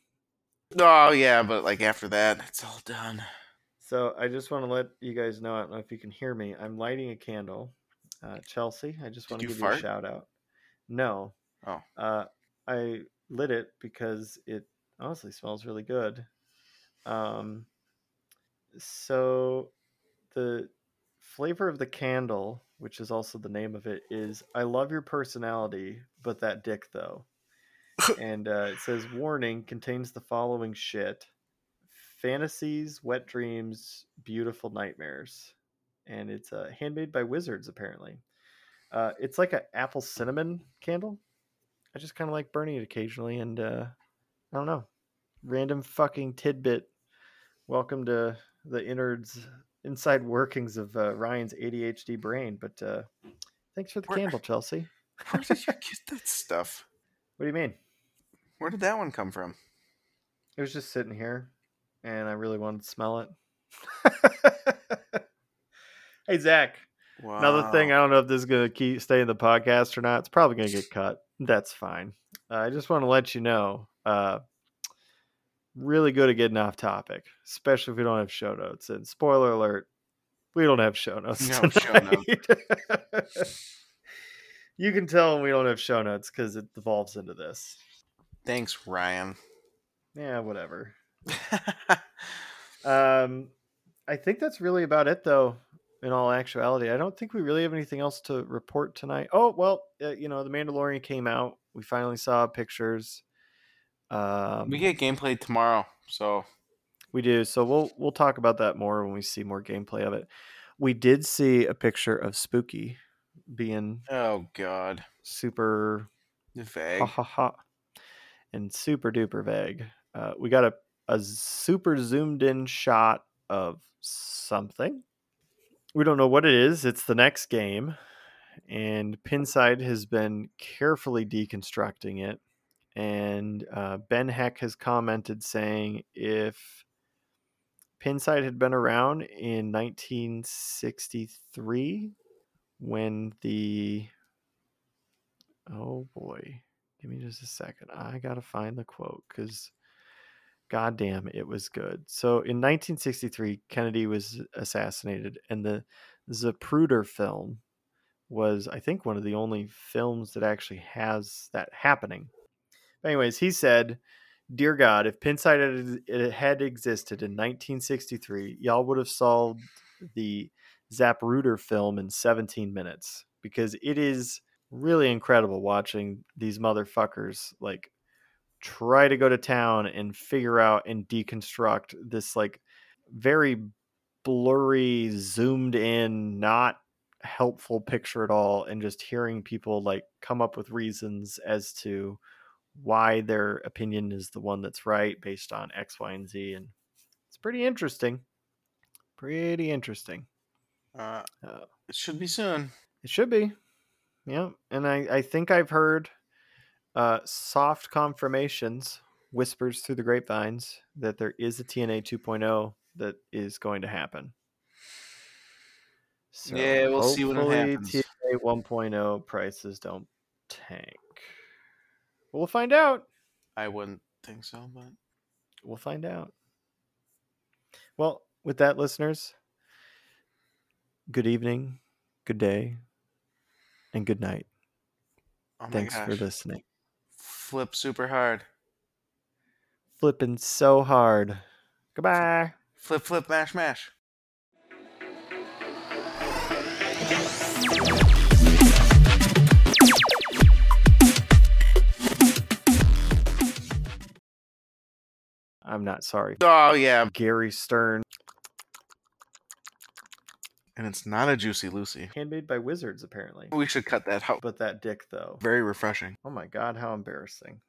Oh yeah, but like after that, it's all done. So I just want to let you guys know. I don't know if you can hear me. I'm lighting a candle. Uh, Chelsea, I just Did want to you give you a shout out. No. Oh. Uh, I lit it because it honestly smells really good. Um, so the flavor of the candle, which is also the name of it, is I love your personality, but that dick though. and uh, it says warning contains the following shit fantasies, wet dreams, beautiful nightmares. And it's uh, handmade by wizards, apparently. Uh, it's like an apple cinnamon candle. I just kind of like burning it occasionally, and uh, I don't know. Random fucking tidbit. Welcome to the innards, inside workings of uh, Ryan's ADHD brain. But uh, thanks for the Where- candle, Chelsea. Where did you get that stuff? What do you mean? Where did that one come from? It was just sitting here, and I really wanted to smell it. hey, Zach. Wow. Another thing, I don't know if this is going to keep stay in the podcast or not. It's probably going to get cut. That's fine. Uh, I just want to let you know. Uh, really good at getting off topic, especially if we don't have show notes. And spoiler alert, we don't have show notes. No show notes. you can tell when we don't have show notes because it devolves into this. Thanks, Ryan. Yeah, whatever. Um, I think that's really about it, though. In all actuality, I don't think we really have anything else to report tonight. Oh well, uh, you know, the Mandalorian came out. We finally saw pictures. Um, we get gameplay tomorrow, so we do. So we'll we'll talk about that more when we see more gameplay of it. We did see a picture of Spooky being oh god, super vague. ha ha ha and super duper vague. Uh, we got a a super zoomed in shot of something. We don't know what it is. It's the next game, and Pinside has been carefully deconstructing it. And uh, Ben Heck has commented saying if Pinside had been around in 1963, when the oh boy, give me just a second. I gotta find the quote because goddamn, it was good. So in 1963, Kennedy was assassinated, and the Zapruder film was, I think, one of the only films that actually has that happening. Anyways, he said, "Dear God, if Pinside had, eh, had existed in 1963, y'all would have solved the Zapruder film in 17 minutes because it is." Really incredible watching these motherfuckers like try to go to town and figure out and deconstruct this like very blurry zoomed in not helpful picture at all and just hearing people like come up with reasons as to why their opinion is the one that's right based on x y and z and it's pretty interesting pretty interesting Uh, Uh, it should be soon. it should be yeah and i i think i've heard uh, soft confirmations, whispers through the grapevines that there is a TNA 2.0 that is going to happen. So Yeah, we'll see hopefully happens. TNA 1.0 prices don't tank. We'll find out. I wouldn't think so, but We'll find out. Well, with that, listeners, good evening, good day, and good night. oh Thanks for listening. Flip super hard. Flipping so hard. Goodbye. Flip, flip, mash, mash. I'm not sorry. Oh yeah, Gary Stern, and it's not a juicy Lucy. handmade by wizards, apparently. We should cut that out. But that dick, though. Very refreshing. Oh my god, how embarrassing.